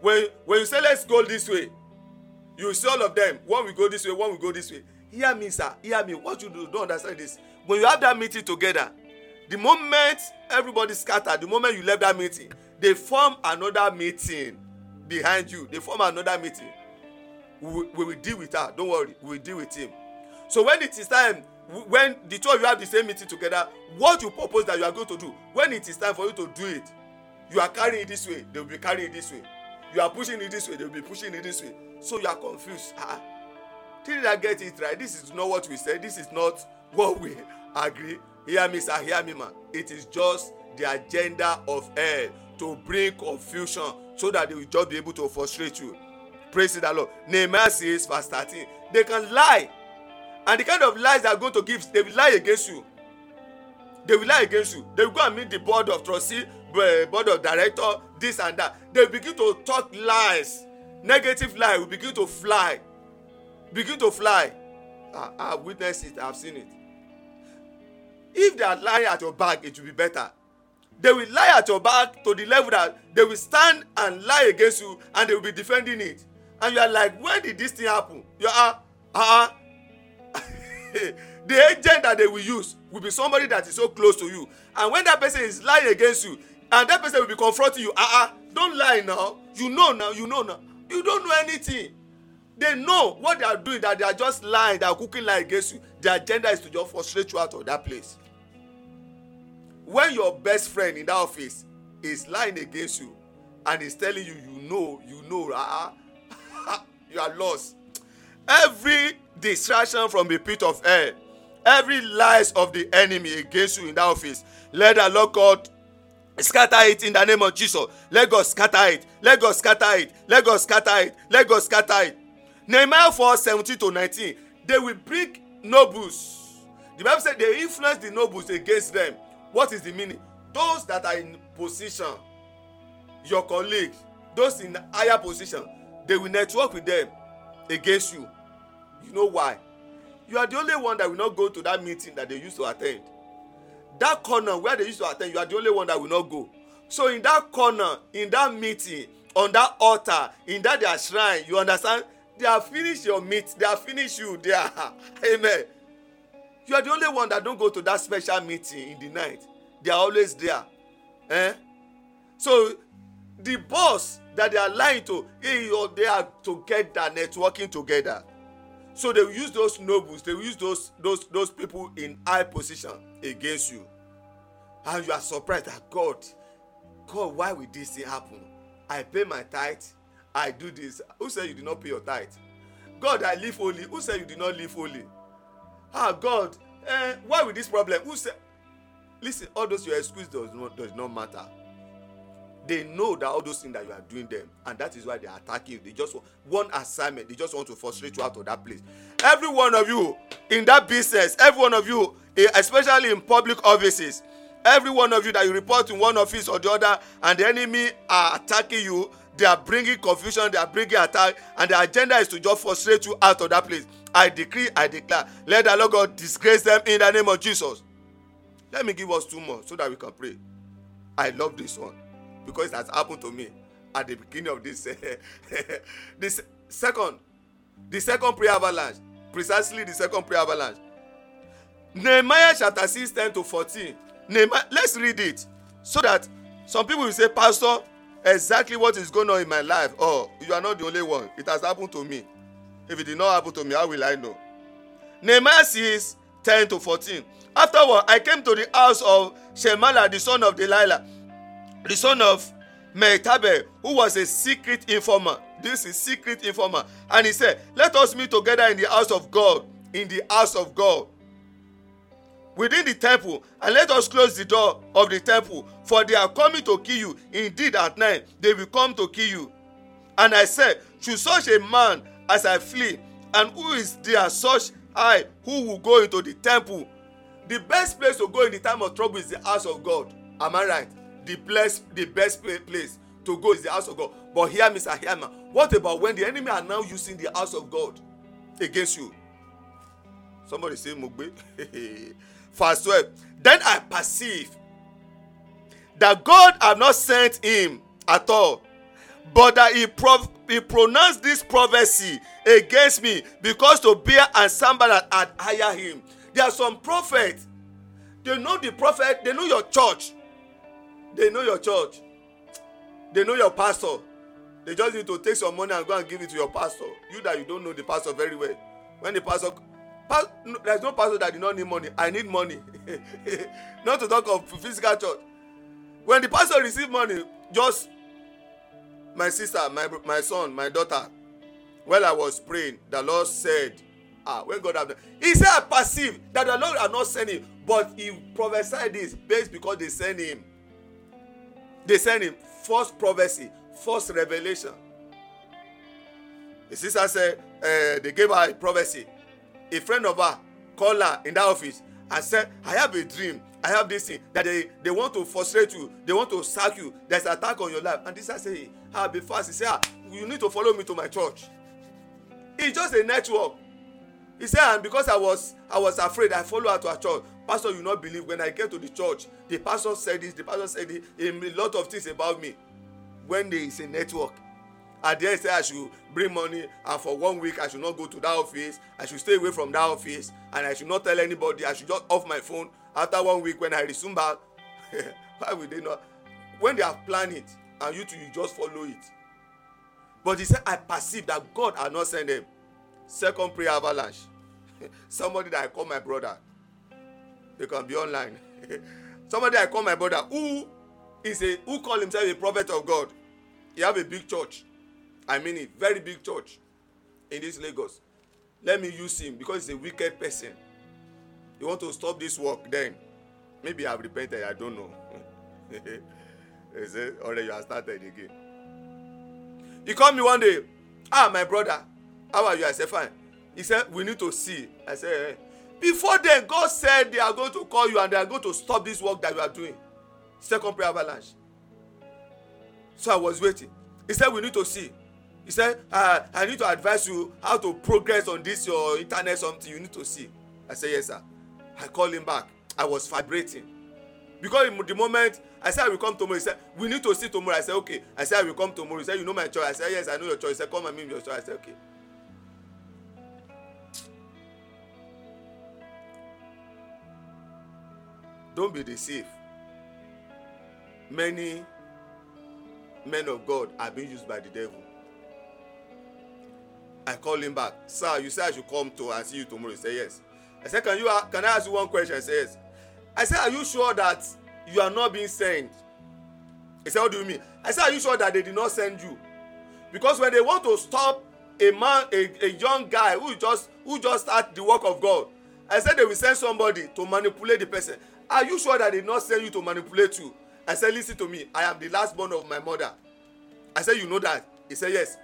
When when you say let's go this way you see all of them one will go this way one will go this way. Hear me sir. Hear me. What you do don't understand this. When you have that meeting together the moment everybody scatter the moment you left that meeting they form another meeting behind you. They form another meeting. We, we will deal with her. Don't worry. We will deal with him. So when it is time when the two of you have the same meeting together what you propose that you are going to do when it is time for you to do it you are carrying it this way they will be carrying it this way. You are pushing it this way they will be pushing it this way. So you are confused. Ah did i get it right this is not what we said. This is not what we [laughs] agree hear me sir hear me ma. It is just the agenda of hell to bring confusion so that they will just be able to frustrate you. Praise the lord. Nehemiah says verse thirteen they can lie. And the kind of lies they are going to give they will lie against you. They will lie against you. They will go and meet the board of trustee uh, board of director this and that. They will begin to talk lies. Negative lie will begin to fly. Begin to fly. I i have witnessed it i have seen it if they are lying at your back it will be better. They will lie at your back to the level that they will stand and lie against you and they will be defending it. And you are like when did this thing happen? You are ah uh, [laughs] the agent that they will use will be somebody that is so close to you. And when that person is lying against you and that person will be confronting you ah uh, uh, don't lie now. You know now you know now. You don't know anything. They know what they are doing that they are just lying they are cooking lie against you. Their agenda is to just frustrate you out of that place when your best friend in that office is lying against you and is telling you you know you know uh, [laughs] you are lost. Every distraction from the pit of hell every lies of the enemy against you in that office let the lord god scatter it in the name of jesus. Let god scatter it. Let god scatter it. Let god scatter it. Let god scatter it. Nehemiah four seventeen to nineteen. They will bring nobles. The bible say they influence the nobles against them what is the meaning? Those that are in position your colleagues those in higher position they will network with them against you. You know why? You are the only one that will not go to that meeting that they used to attend. That corner where they used to attend you are the only one that will not go. So in that corner in that meeting on that altar in that their shrine you understand? They have finished your meat they have finished you there [laughs] amen you are the only one that don go to that special meeting in the night. They are always there. Eh? So the boss that they are lying to he or they are together to get the networking together. So they will use those nobles they will use those those those people in high position against you. And you are surprised that god god why will this thing happen? I pay my tithe i do this. Who say you did not pay your tithe? God i live holy. Who say you did not live holy ah god. Eh why with this problem? Who say listen all those your excuse does not does not matter. They know that all those things that you are doing them and that is why they are attacking you. They just want one assignment. They just want to frustrate you out of that place. Every one of you in that business every one of you eh, especially in public offices every one of you that you report in one office or the other and the enemy are attacking you they are bringing confusion they are bringing attack and the agenda is to just frustrate you out of that place. I decree i declare let the lord god disgrace them in the name of jesus. Let me give us two more so that we can pray. I love this one because it has happened to me at the beginning of this [laughs] this second the second prayer avalanche precisely the second prayer avalanche. Nehemiah chapter 6, 10 to fourteen. Nehemiah let's read it so that some people will say pastor exactly what is going on in my life. Oh you are not the only one. It has happened to me. If it did not happen to me how will i know? Nehemiah six ten to fourteen. Afterward i came to the house of shemaiah the son of delilah the son of metabel who was a secret informer. This is secret informer. And he said let us meet together in the house of god in the house of god within the temple and let us close the door of the temple for they are coming to kill you. Indeed at night they will come to kill you. And i said should such a man as i flee and who is there such i who will go into the temple? The best place to go in the time of trouble is the house of god. Am i right? The best the best place to go is the house of god. But hear me sir hear me. What about when the enemy are now using the house of god against you? Somebody say mogbe [laughs] verse twelve. Then i perceive that god have not sent him at all but that he he pronounced this prophecy against me because tobiah and sanballat had hired him. There are some prophets they know the prophet they know your church. They know your church. They know your pastor. They just need to take some money and go and give it to your pastor. You that you don't know the pastor very well. When the pastor pas no, there is no pastor that did not need money. I need money. [laughs] Not to talk of physical church. When the pastor receive money just my sister my my son my daughter while i was praying the lord said ah when god have done he say i perceive that the lord have not him but he prophesied this based because they sent him. They sent him false prophecy false revelation. The sister said uh, they gave her a prophecy a friend of her called her in that office and said i have a dream. I have this thing that they they want to frustrate you. They want to sack you. There's attack on your life. And this guy say hey, ah be fast. He say ah you need to follow me to my church. It's just a network. He say and because i was i was afraid i follow her to her church. Pastor you no believe. When i get to the church the pastor said this the pastor said this a lot of things about me. When there is a network the end say i should bring money and for one week i should not go to that office. I should stay away from that office and i should not tell anybody. I should just off my phone after one week when i resume back. [laughs] Why would they not? When they have planned it and you too you just follow it. But he said i perceive that god had not sent them. Second prayer avalanche. [laughs] Somebody that i call my brother. They can be online. [laughs] Somebody i call my brother who is a who call himself a prophet of god. He have a big church i mean it very big church in this lagos. Let me use him because he's a wicked person. He want to stop this work then? Maybe i have repented i don't know. He say already you have started again. He call me one day ah my brother how are you? I say fine. He said we need to see. I say eh. Before then god said they are going to call you and they are going to stop this work that you are doing. Second prayer avalanche. So i was waiting. He said we need to see he said uh, i need to advise you how to progress on this your internet something you need to see. I said yes sir. I call him back. I was vibrating. Because the moment i said i will come tomorrow. He said we need to see tomorrow. I said okay. I said i will come tomorrow. He said you know my choice. I said yes i know your choice. He said come and meet me your church i said okay. Don't be deceived. Many men of god are being used by the devil i call him back. Sir you say i should come to and see you tomorrow. He say yes. I said, can you can i ask you one question? He say yes. I said, are you sure that you are not being sent? He said, what do you mean? I said, are you sure that they did not send you? Because when they want to stop a man a a young guy who just who just start the work of god i said they will send somebody to manipulate the person. Are you sure that they did not send you to manipulate you? I said, Listen to me. I am the last born of my mother. I said, you know that? He said, yes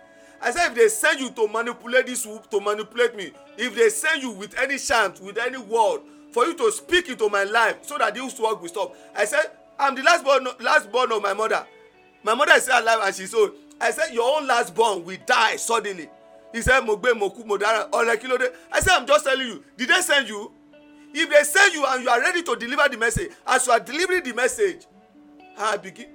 i say if they send you to manipulate this to manipulate me if they send you with any chant with any word for you to speak into my life so that this work will stop. I say i'm the last born last born of my mother. My mother is still alive and she's old. I say your own last born will die suddenly. He say mo gbe mo ku mo i say i'm just telling you. Did they send you? If they send you and you are ready to deliver the message as you are delivering the message i begin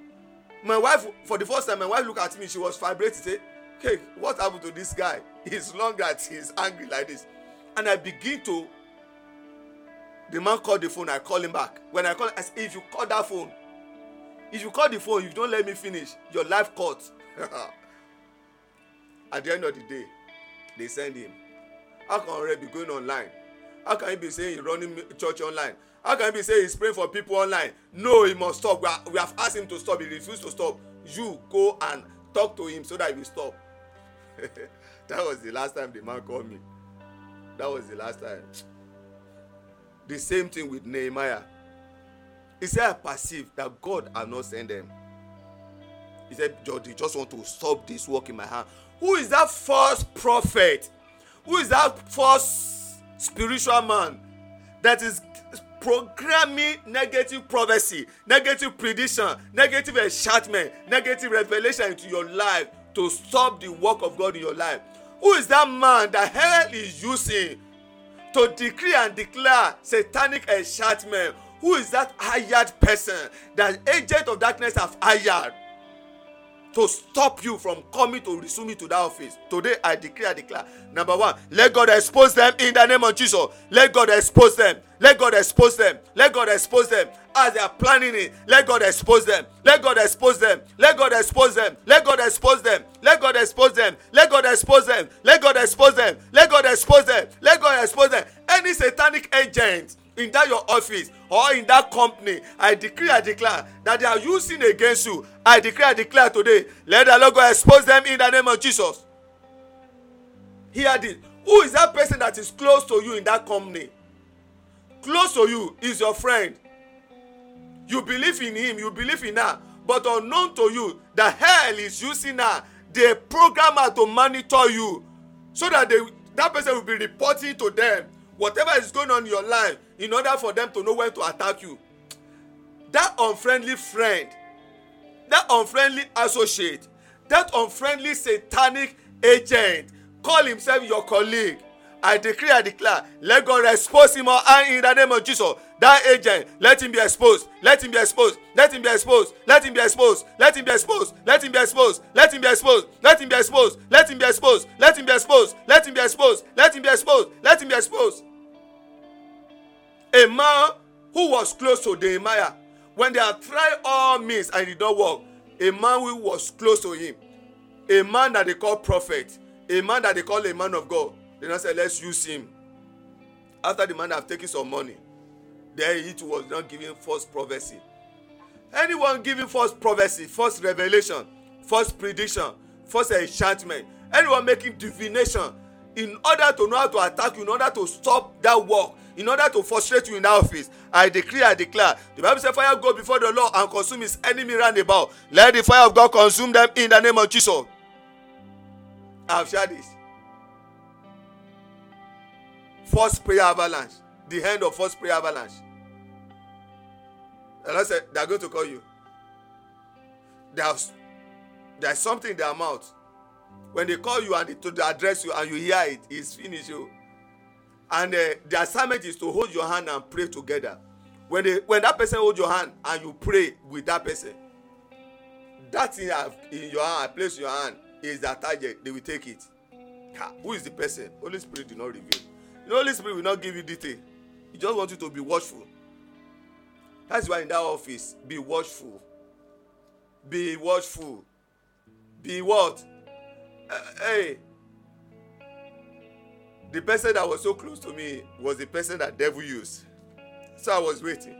my wife for the first time my wife look at me she was vibrating say hey what happened to this guy? He's long that he's angry like this. And i begin to the man called the phone i call him back. When i call i say if you call that phone if you call the phone you don't let me finish. Your life cut. [laughs] At the end of the day they send him. How can already be going online? How can he be saying he running church online? How can he be saying he's praying for people online? No he must stop. We, we have asked him to stop. He refuse to stop. You go and talk to him so that he will stop [laughs] that was the last time the man called me. That was the last time. The same thing with nehemiah. He said i perceive that god had not sent them. He said they just want to stop this work in my hand. Who is that false prophet? Who is that false spiritual man that is programming negative prophecy negative prediction negative enchantment negative revelation into your life to stop the work of god in your life. Who is that man that hell is using to decree and declare satanic enchantment? Who is that hired person that agent of darkness have hired to stop you from coming to resume me to that office? Today i declare i declare. Number one let god expose them in the name of jesus. Let god expose them. Let god expose them. Let god expose them as they are planning it let god expose them let god expose them let god expose them let god expose them let god expose them let god expose them let god expose them let god expose them let god expose them any satanic agent in that your office or in that company i decree i declare that they are using against you i declare i declare today let the lord go expose them in the name of jesus hear this who is that person that is close to you in that company close to you is your friend you believe in him you believe in her but unknown to you the hell is using her. They program her to monitor you so that they that person will be reporting to them whatever is going on in your life in order for them to know when to attack you. That unfriendly friend that unfriendly associate that unfriendly satanic agent call himself your colleague i decree i declare let god expose him or her in the name of jesus that agent let him be exposed let him be exposed let him be exposed let him be exposed let him be exposed let him be exposed let him be exposed let him be exposed let him be exposed let him be exposed let him be exposed let him be exposed let him be exposed a man who was close to nehemiah when they had tried all means and did not work a man who was close to him a man that they call prophet a man that they call a man of god they now said, let's use him. After the man have taken some money then it was not giving false prophecy. Anyone giving false prophecy false revelation false prediction false enchantment anyone making divination in order to know how to attack you in order to stop that work in order to frustrate you in that office i decree i declare the bible say fire go before the lord and consume his enemy round about let the fire of god consume them in the name of jesus. I have shared this first prayer avalanche. The end of first prayer avalanche. The lord said they are going to call you. There is something in their mouth. When they call you and they to address you and you hear it it's finished o and uh, the assignment is to hold your hand and pray together. When they when that person hold your hand and you pray with that person that thing in your hand place your hand is their target they will take it. Who is the person? Holy spirit did not reveal you know holy spirit will not give you detail he just want you to be watchful. That's why in that office be watchful. Be watchful. Be what? Uh, hey. The person that was so close to me was the person that devil used. So i was waiting.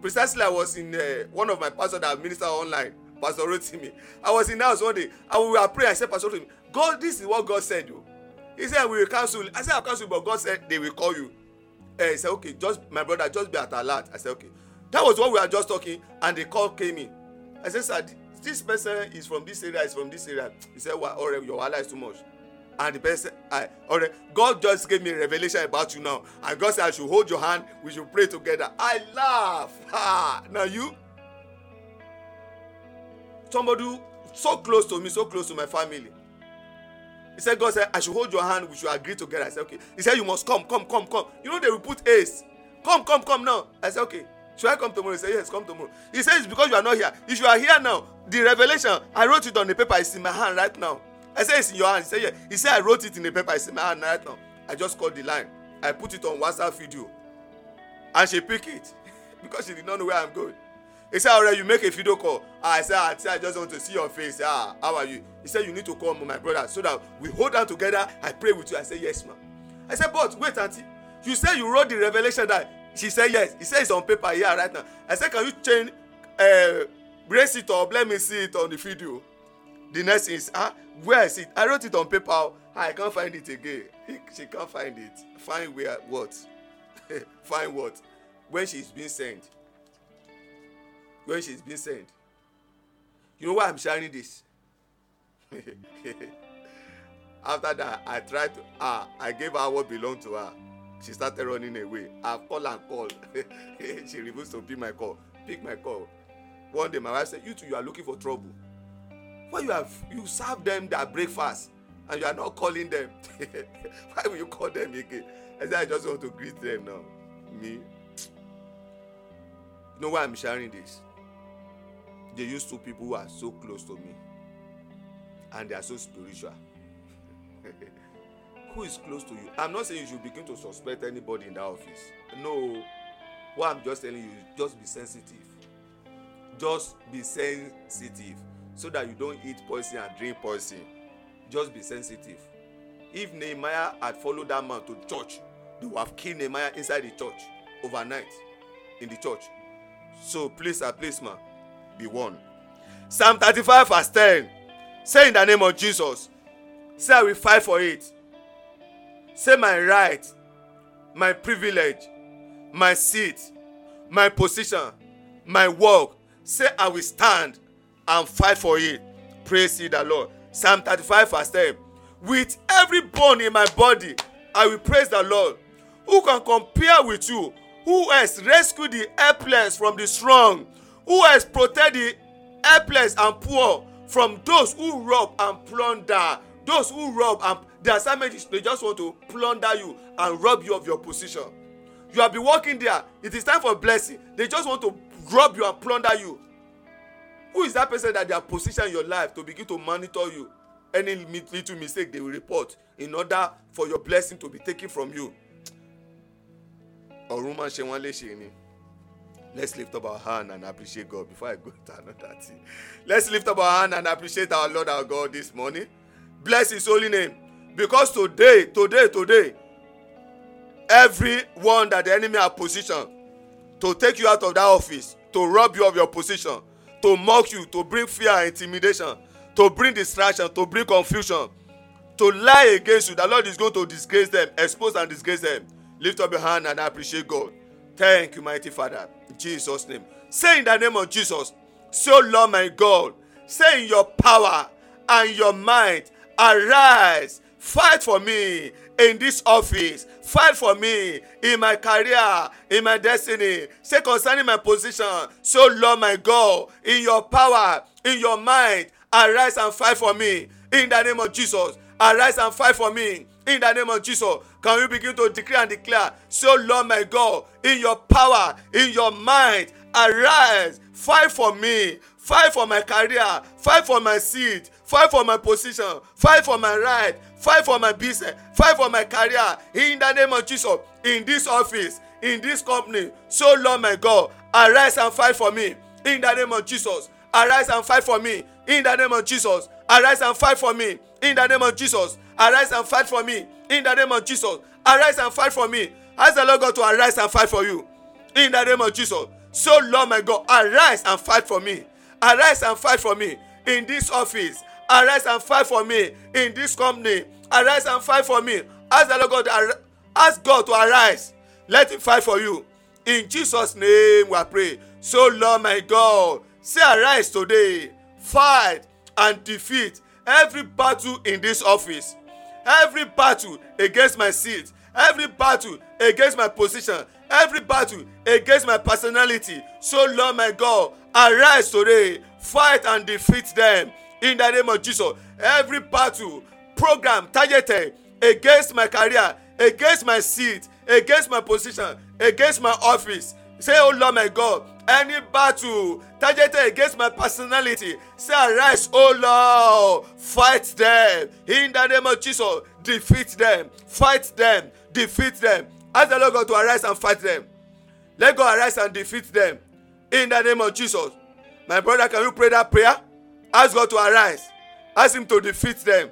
Precisely i was in uh, one of my pastor that minister online pastor rotimi. I was in the house one day. I, were praying i said pastor rotimi god this is what god said o he said we will cancel. I said I'll cancel but god said they will call you. Uh, he said okay just my brother just be at alert. I said okay. That was what we were just talking and the call came in. I said sir this person is from this area is from this area. He said wa ore your wahala is too much. And the person i ore god just gave me a revelation about you now. And god say i should hold your hand we should pray together. I laugh. [laughs] Ha na you? Somebody so close to me so close to my family he said god said i should hold your hand. We should agree together. I said okay. He said you must come come come come. You know they will put ace come come come now. I said okay. Should i come tomorrow? He said yes come tomorrow. He says, it's because you are not here. If you are here now the revelation i wrote it on the paper. It's in my hand right now. I said it's in your hand. He said yeah. He said i wrote it in the paper. It's in my hand right now. I just called the line. I put it on whatsapp video. And she pick it [laughs] because she did not know where i'm going he said alright you make a video call. Ah i said ah i just want to see your face. Ah how are you? He said you need to call my brother so that we hold down together. I pray with you. I said yes ma i said but wait aunty you say you wrote the revelation that she said yes. He said it's on paper here right now. I said can you change uh, brace it up? Let me see it on the video. The next is ah where is it? I wrote it on paper ah i can't find it again. She can't find it. Find where what? [laughs] Find what? She's been sent when she's been sent you know why i'm sharing this? [laughs] After that i tried to ah i gave her what belong to her. She started running away. I call and call. [laughs] She refused to pick my call. Pick my call. One day my wife say you two you are looking for trouble. Why you have you serve them their breakfast and you are not calling them? [laughs] Why will you call them again? I say i just want to greet them now. Me. You know why i'm sharing this they use two people who are so close to me. And they are so spiritual. [laughs] Who is close to you? I'm not saying you should begin to suspect anybody in that office. No. What i'm just telling you is just be sensitive. Just be sensitive so that you don't eat poison and drink poison. Just be sensitive. If nehemiah had followed that man to church they would have killed nehemiah inside the church overnight in the church. So please ah please ma be warned psalm thirty-five verse ten say in the name of jesus say i will fight for it say my right my privilege, my seat, my position, my work. Say, I will stand and fight for it. Praise ye the Lord. Psalm 35, verse 10. With every bone in my body, I will praise the Lord. Who can compare with you? Who has rescued the helpless from the strong? Who has protected the helpless and poor from those who rob and plunder? Those who rob and the assignment is they just want to plunder you and rob you of your position. You have been working there. It is time for blessing. They just want to rob you and plunder you. Who is that person that they have positioned your life to begin to monitor you? Any little mistake they will report in order for your blessing to be taken from you. ọ̀run máa ṣe wọ́n léṣe ni. Let's lift up our hand and appreciate God before I go to another thing. Let's lift up our hand and appreciate our Lord our God this morning. Bless His holy name. Because today, today, today, everyone that the enemy have positioned to take you out of that office, to rob you of your position, to mock you, to bring fear and intimidation, to bring distraction, to bring confusion, to lie against you, the Lord is going to disgrace them, expose and disgrace them. Lift up your hand and appreciate God. Thank you, mighty Father. Jesus' name. Say in the name of Jesus, so Lord my God, say in your power and your might, arise, fight for me in this office, fight for me in my career, in my destiny. Say concerning my position, so Lord my God, in your power, in your might, arise and fight for me in the name of Jesus. Arise and fight for me in the name of Jesus. Can you begin to decree and declare, so oh, Lord my God, in your power, in your might, arise, fight for me, fight for my career, fight for my seat, fight for my position, fight for my right, fight for my business, fight for my career, in the name of Jesus, in this office, in this company. So oh, Lord my God, arise and fight for me, in the name of Jesus. Arise and fight for me, in the name of Jesus. Arise and fight for me, in the name of Jesus. Arise and fight for me in the name of Jesus. Arise and fight for me. Ask the Lord God to arise and fight for you in the name of Jesus. So, Lord my God, arise and fight for me. Arise and fight for me in this office. Arise and fight for me in this company. Arise and fight for me. Ask the Lord God, to ask God to arise. Let Him fight for you. In Jesus' name we pray. So, Lord my God, say arise today, fight and defeat every battle in this office. Every battle against my seat. Every battle against my position. Every battle against my personality. So lord my god arise today fight and defeat them in the name of jesus. Every battle program targeted against my career against my seat against my position against my office. Say oh lord my god any battle targeted against my personality say arise oh lord fight them. In the name of jesus defeat them. Fight them. Defeat them. Ask the lord god to arise and fight them. Let god arise and defeat them. In the name of jesus. My brother can you pray that prayer? Ask god to arise. Ask him to defeat them.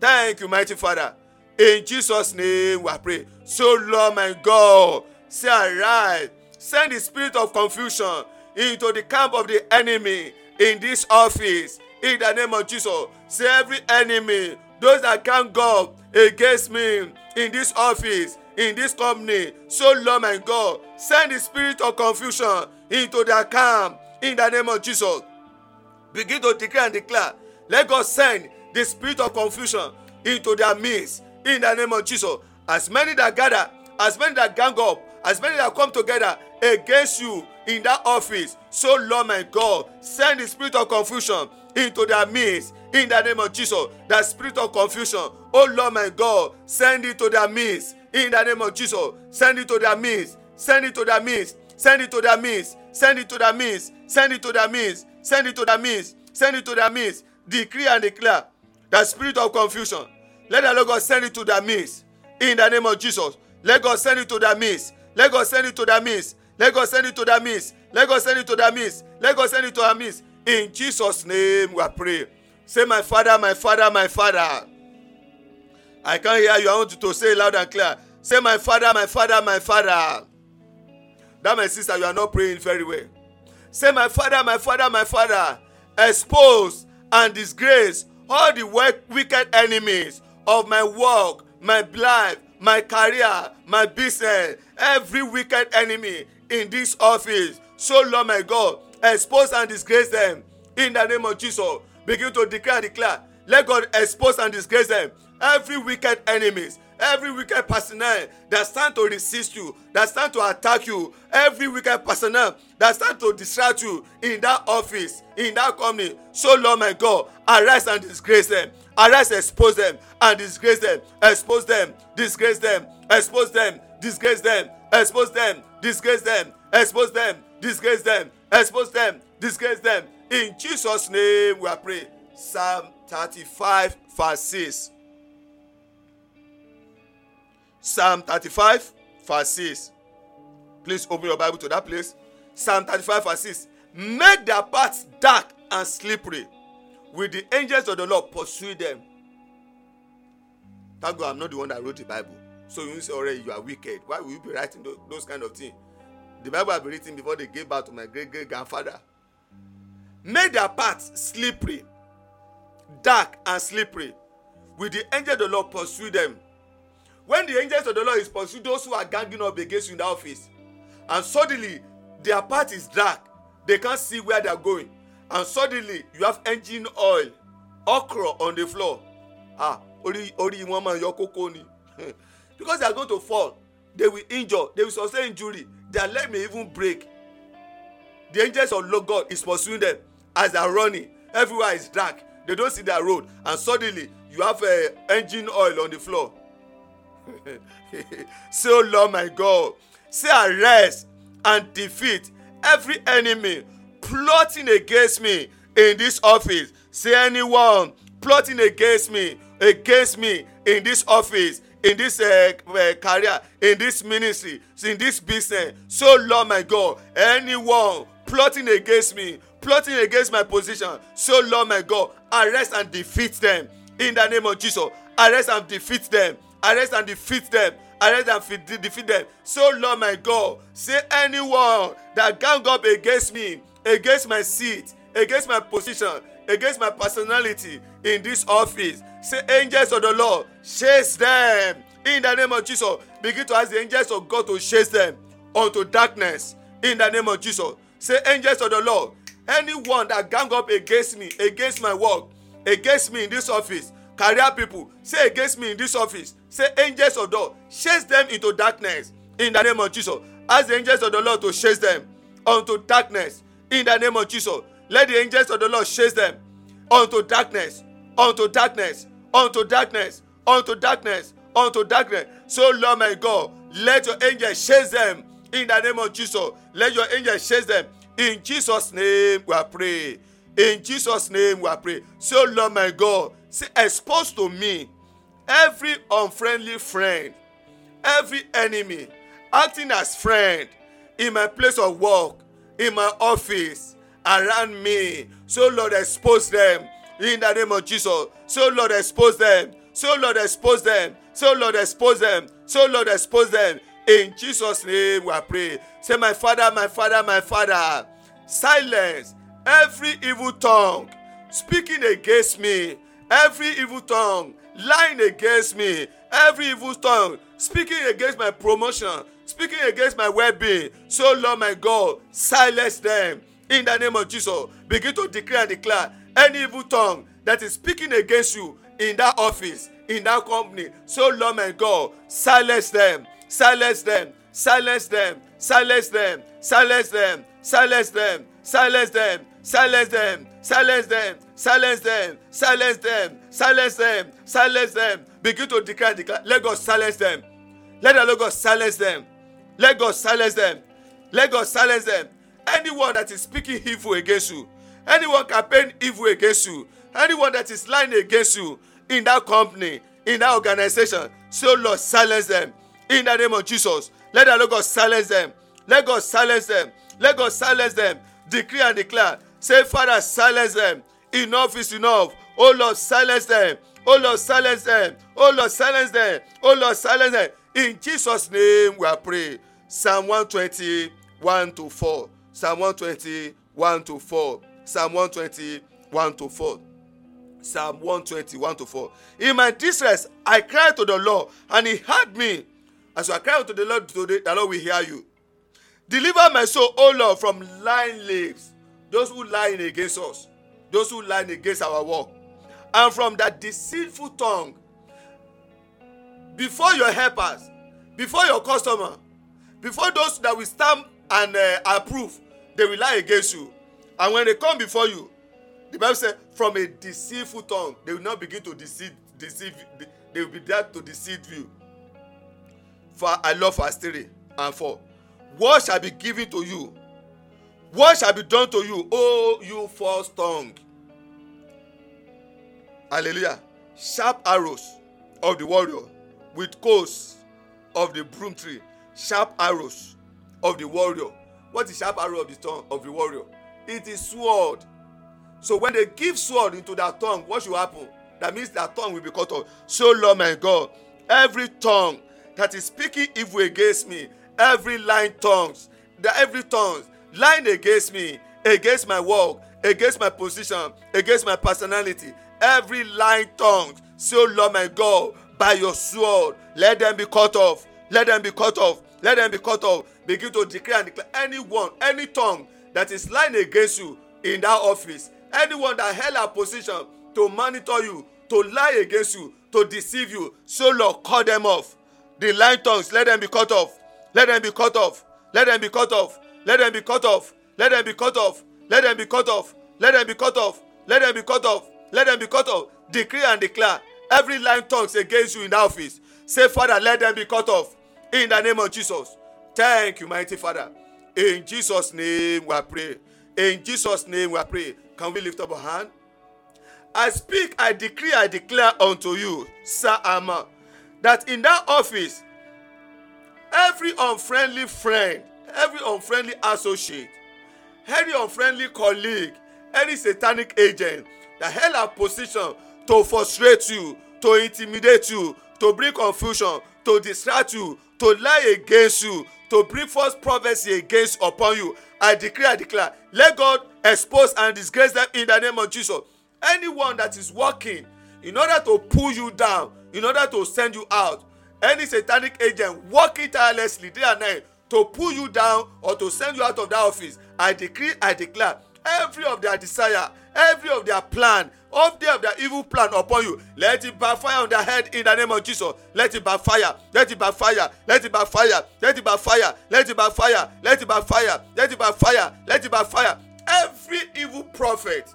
Thank you mighty father. In jesus name we pray so lord my god say arise send the spirit of confusion into the camp of the enemy in this office. In the name of jesus say every enemy those that can go against me in this office in this company so lord my god send the spirit of confusion into their camp in the name of jesus. Begin to declare and declare let god send the spirit of confusion into their midst in the name of jesus. As many that gather as many that gang up as many that come together against you in that office so lord my god send the spirit of confusion into their midst in the name of jesus the spirit of confusion oh lord my god send it to their midst in the name of jesus send it to their midst send it to their midst send it to their midst send it to their midst send it to their midst send it to their midst send it to their midst decree and declare the spirit of confusion let the lord god send it to their midst in the name of jesus let god send it to their midst let god send it to their midst let god send it to their midst let god send it to their midst let god send it to their midst in jesus name we pray say my father my father my father. I can't hear you. I want you to say loud and clear. Say my father my father my father. That my sister you are not praying very well. Say my father my father my father. Expose and disgrace all the wicked enemies of my work my life my career, my business, every wicked enemy in this office. So, Lord my God, expose and disgrace them in the name of Jesus. Begin to declare declare. Let God expose and disgrace them. Every wicked enemies, every wicked personnel that stand to resist you, that stand to attack you, every wicked personnel that stand to distract you in that office, in that company. So, Lord my God, arise and disgrace them. Arise, expose them and disgrace them. Expose them, disgrace them, expose them, disgrace them, expose them, disgrace them, expose them, disgrace them, expose them, disgrace them. In Jesus' name we praying. Psalm 35, verse 6. Psalm 35, verse 6. Please open your Bible to that place. Psalm 35, verse 6. Make their paths dark and slippery. With the angels of the Lord pursue them. Thank God I'm not the one that wrote the Bible. So you say already you are wicked. Why will you be writing those, kind of things? The Bible I've been written before they gave birth to my great great grandfather. Made their paths slippery, dark and slippery. With the angels of the Lord pursue them when the angels of the lord is pursue those who are ganging up against you in the office and suddenly their path is dark they can't see where they are going and suddenly you have engine oil okra on the floor. Ah ori ori wọn máa yọ kókó ni. [laughs] Because they are going to fall they will injure they will sustain injury their leg may even break. The angels of lord god is pursuing them as they are running. Everywhere is dark. They don't see their road. And suddenly you have uh, engine oil on the floor. [laughs] Say oh lord my god say arrest and defeat every enemy plotting against me in this office. Say anyone plotting against me against me in this office in this uh, uh, career in this ministry in this business. So lord my god anyone plotting against me plotting against my position so lord my god arrest and defeat them. In the name of jesus arrest and defeat them. Arrest and defeat them. Arrest and de defeat them. So lord my god say anyone that gang up against me against my seat against my position against my personality in this office. Say angels of the lord chase them. In the name of jesus begin to ask the angels of god to chase them unto darkness. In the name of jesus say angels of the lord anyone that gang up against me against my work against me in this office career people say against me in this office. Say angels of God chase them into darkness. In the name of Jesus ask the angels of the Lord to chase them unto darkness in the name of Jesus let the angels of the Lord chase them unto darkness unto darkness unto darkness unto darkness unto darkness. So Lord my God let your angels chase them in the name of Jesus. Let your angels chase them. In Jesus name we are pray. In Jesus name we are pray. So Lord my God say expose to me every unfriendly friend every enemy acting as friend in my place of work in my office around me. So lord expose them in the name of jesus. So lord expose them. So lord expose them. So lord expose them. So lord expose them. In jesus name we pray say my father my father my father silence every evil tongue speaking against me. Every evil tongue lying against me. Every evil tongue speaking against my promotion speaking against my well-being so lord my god silence them in the name of jesus begin to declare and declare any evil tongue that is speaking against you in that office in that company so lord my god silence them silence them silence them silence them silence them silence them silence them silence them silence them silence them silence them silence them silence them begin to declare declare let god silence them let the lord god silence them let god silence them let god silence them anyone that is speaking evil against you anyone campaign evil against you anyone that is lying against you in that company in that organization so lord silence them in the name of jesus let the lord god silence them let god silence them let god silence them decree and declare say father silence them enough is enough oh lord silence them oh lord silence them oh lord silence them oh lord silence them in jesus name we are pray psalm one twenty one to four psalm one twenty one to four psalm one twenty one to four Psalm 121 to 4. In my distress, I cried to the Lord, and he heard me. As I cry to the Lord today, the Lord will hear you. Deliver my soul, O Lord, from lying lips, those who lie against us, those who lie against our work, and from that deceitful tongue. Before your helpers, before your customer, before those that will stamp and uh, approve, they will lie against you. And when they come before you, the Bible says, from a deceitful tongue, they will not begin to deceive, deceive, they will be there to deceive you. For I love verse 3 and 4. What shall be given to you? What shall be done to you, O you false tongue? Hallelujah. Sharp arrows of the warrior with coals of the broom tree. Sharp arrows of the warrior. What is sharp arrow of the tongue of the warrior? It is sword. So when they give sword into their tongue, what should happen? That means their tongue will be cut off. So Lord my God, every tongue that is speaking evil against me, every lying tongues, the every tongue lying against me, against my work, against my position, against my personality, every lying tongue, so Lord my God, by your sword, let them be cut off, let them be cut off, let them be cut off. Begin to declare and declare anyone, any tongue that is lying against you in that office, anyone that held a position to monitor you, to lie against you, to deceive you, so Lord, call them off. The lying tongues, let them be cut off. Let them be cut off. Let them be cut off. Let them be cut off. Let them be cut off. Let them be cut off. Let them be cut off. Let them be cut off. Let them be cut off. Decree and declare every lying tongues against you in the office. Say, Father, let them be cut off. In the name of Jesus. Thank you, mighty Father. In Jesus' name we pray. In Jesus' name we pray. Can we lift up a hand? I speak, I decree, I declare unto you, Sir Amma, that in that office, every unfriendly friend, every unfriendly associate, every unfriendly colleague, any satanic agent that held a position to frustrate you, to intimidate you, to bring confusion, to distract you, to lie against you, to bring false prophecy against upon you. I declare, I declare, let God expose and disgrace them in the name of Jesus. Anyone that is working in order to pull you down, in order to send you out, any satanic agent working tirelessly day and night to pull you down or to send you out of that office, I decree, I declare, every of their desire, every of their plan, of their evil plan upon you, let it backfire on their head in the name of Jesus. Let it backfire, let it backfire, let it backfire, let it backfire, let it backfire, let it backfire, let it backfire, let it backfire. Every evil prophet,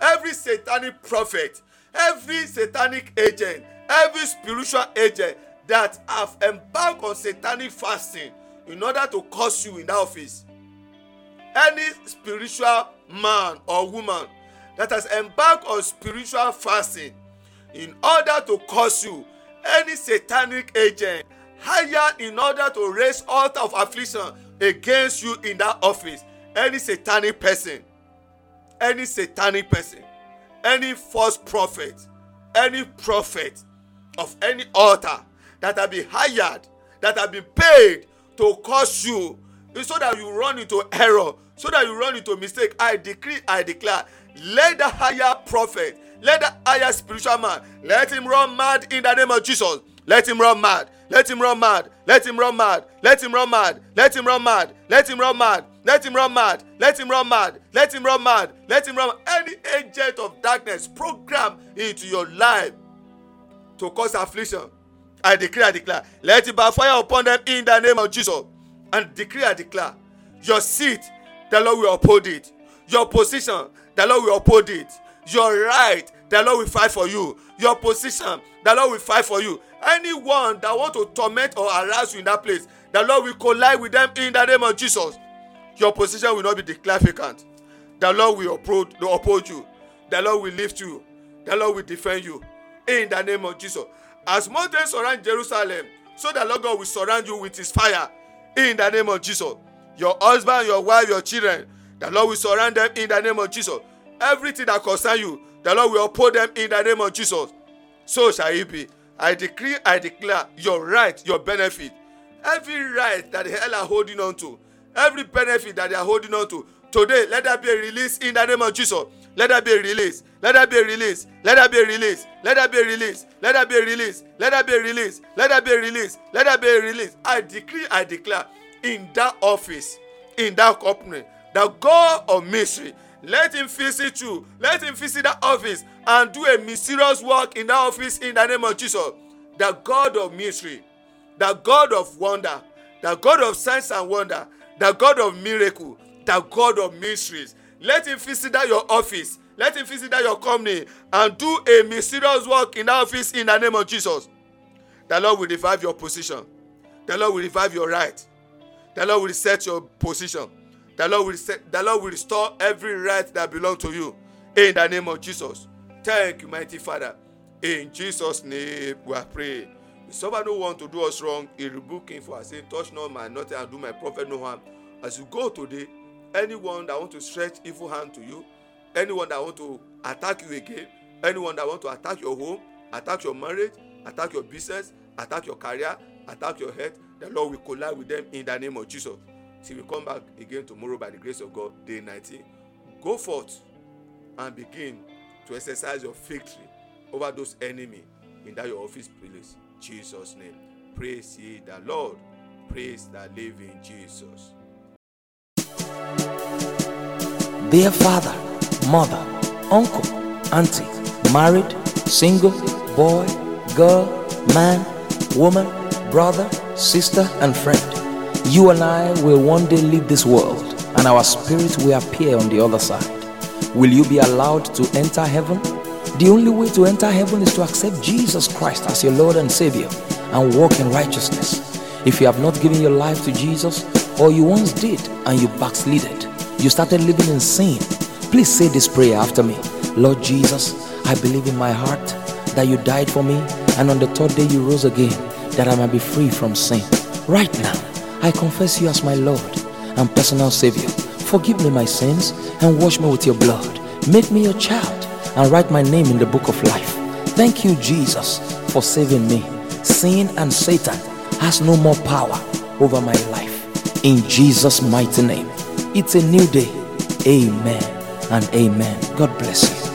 every satanic prophet, every satanic agent, every spiritual agent that have embarked on satanic fasting in order to curse you in that office any spiritual man or woman that has embarked on spiritual fasting in order to curse you any satanic agent hired in order to raise altar of affliction against you in that office. Any satanic person any satanic person any false prophet any prophet of any altar that have been hired that have been paid to curse you so that you run into error so that you run into mistake i decree i declare let the higher prophet let the higher spiritual man let him run mad in the name of jesus let him run mad let him run mad let him run mad let him run mad let him run mad let him run mad let him run mad let him run mad let him run mad let him run any agent of darkness program into your life to cause affliction i decree i declare let it backfire upon them in the name of jesus and decree i declare your seat the lord will uphold it your position the lord will uphold it. Your right the lord will fight for you. Your position the lord will fight for you. Anyone that want to torment or harass you in that place the lord will collide with them in the name of jesus. Your position will not be declared vacant. The lord will uphold, will uphold you. The lord will lift you. The lord will defend you in the name of jesus. As mountains surround jerusalem so the lord god will surround you with his fire in the name of jesus. Your husband your wife your children the lord will surround them in the name of jesus everything that concerns you the lord will uphold them in the name of jesus so shall it be i decree i declare your right your benefit every right that the hell are holding on to every benefit that they are holding on to today let that be a release in the name of jesus Let that be a release. Let that be a release. Let that be a release. Let that be a release. Let that be a release. Let that be a release. Let there be a release. Let there be. I decree, I declare in that office, in that company, the God of mystery, let him visit you. Let him visit that office and do a mysterious work in that office in the name of Jesus. The God of mystery, the God of wonder, the God of signs and wonder, the God of miracle, the God of mysteries. Let him visit that your office. Let him visit that your company and do a mysterious work in that office in the name of Jesus. The Lord will revive your position. The Lord will revive your right. The Lord will set your position. The Lord will set, the Lord will restore every right that belongs to you in the name of Jesus. Thank you, mighty Father. In Jesus' name we are praying. If someone who want to do us wrong, he rebuke him for saying, Touch not my nothing and do my prophet no harm. As you go today, anyone that want to stretch evil hand to you, anyone that want to attack you again, anyone that want to attack your home, attack your marriage, attack your business, attack your career, attack your health, the Lord will collide with them in the name of Jesus. Till we come back again tomorrow by the grace of God, day 19. Go forth and begin to exercise your victory over those enemy in that your office place. Jesus' name. Praise ye the Lord. Praise the living Jesus.
Dear father, mother, uncle, auntie, married, single, boy, girl, man, woman, brother, sister, and friend. You and I will one day leave this world, and our spirit will appear on the other side. Will you be allowed to enter heaven? The only way to enter heaven is to accept Jesus Christ as your Lord and Savior and walk in righteousness. If you have not given your life to Jesus, or you once did and you backslided, you started living in sin, please say this prayer after me. Lord Jesus, I believe in my heart that you died for me, and on the third day you rose again, that I might be free from sin. Right now, I confess you as my Lord and personal Savior. Forgive me my sins and wash me with your blood. Make me your child and write my name in the book of life. Thank you, Jesus, for saving me. Sin and Satan has no more power over my life. In Jesus' mighty name. It's a new day. Amen and amen. God bless you.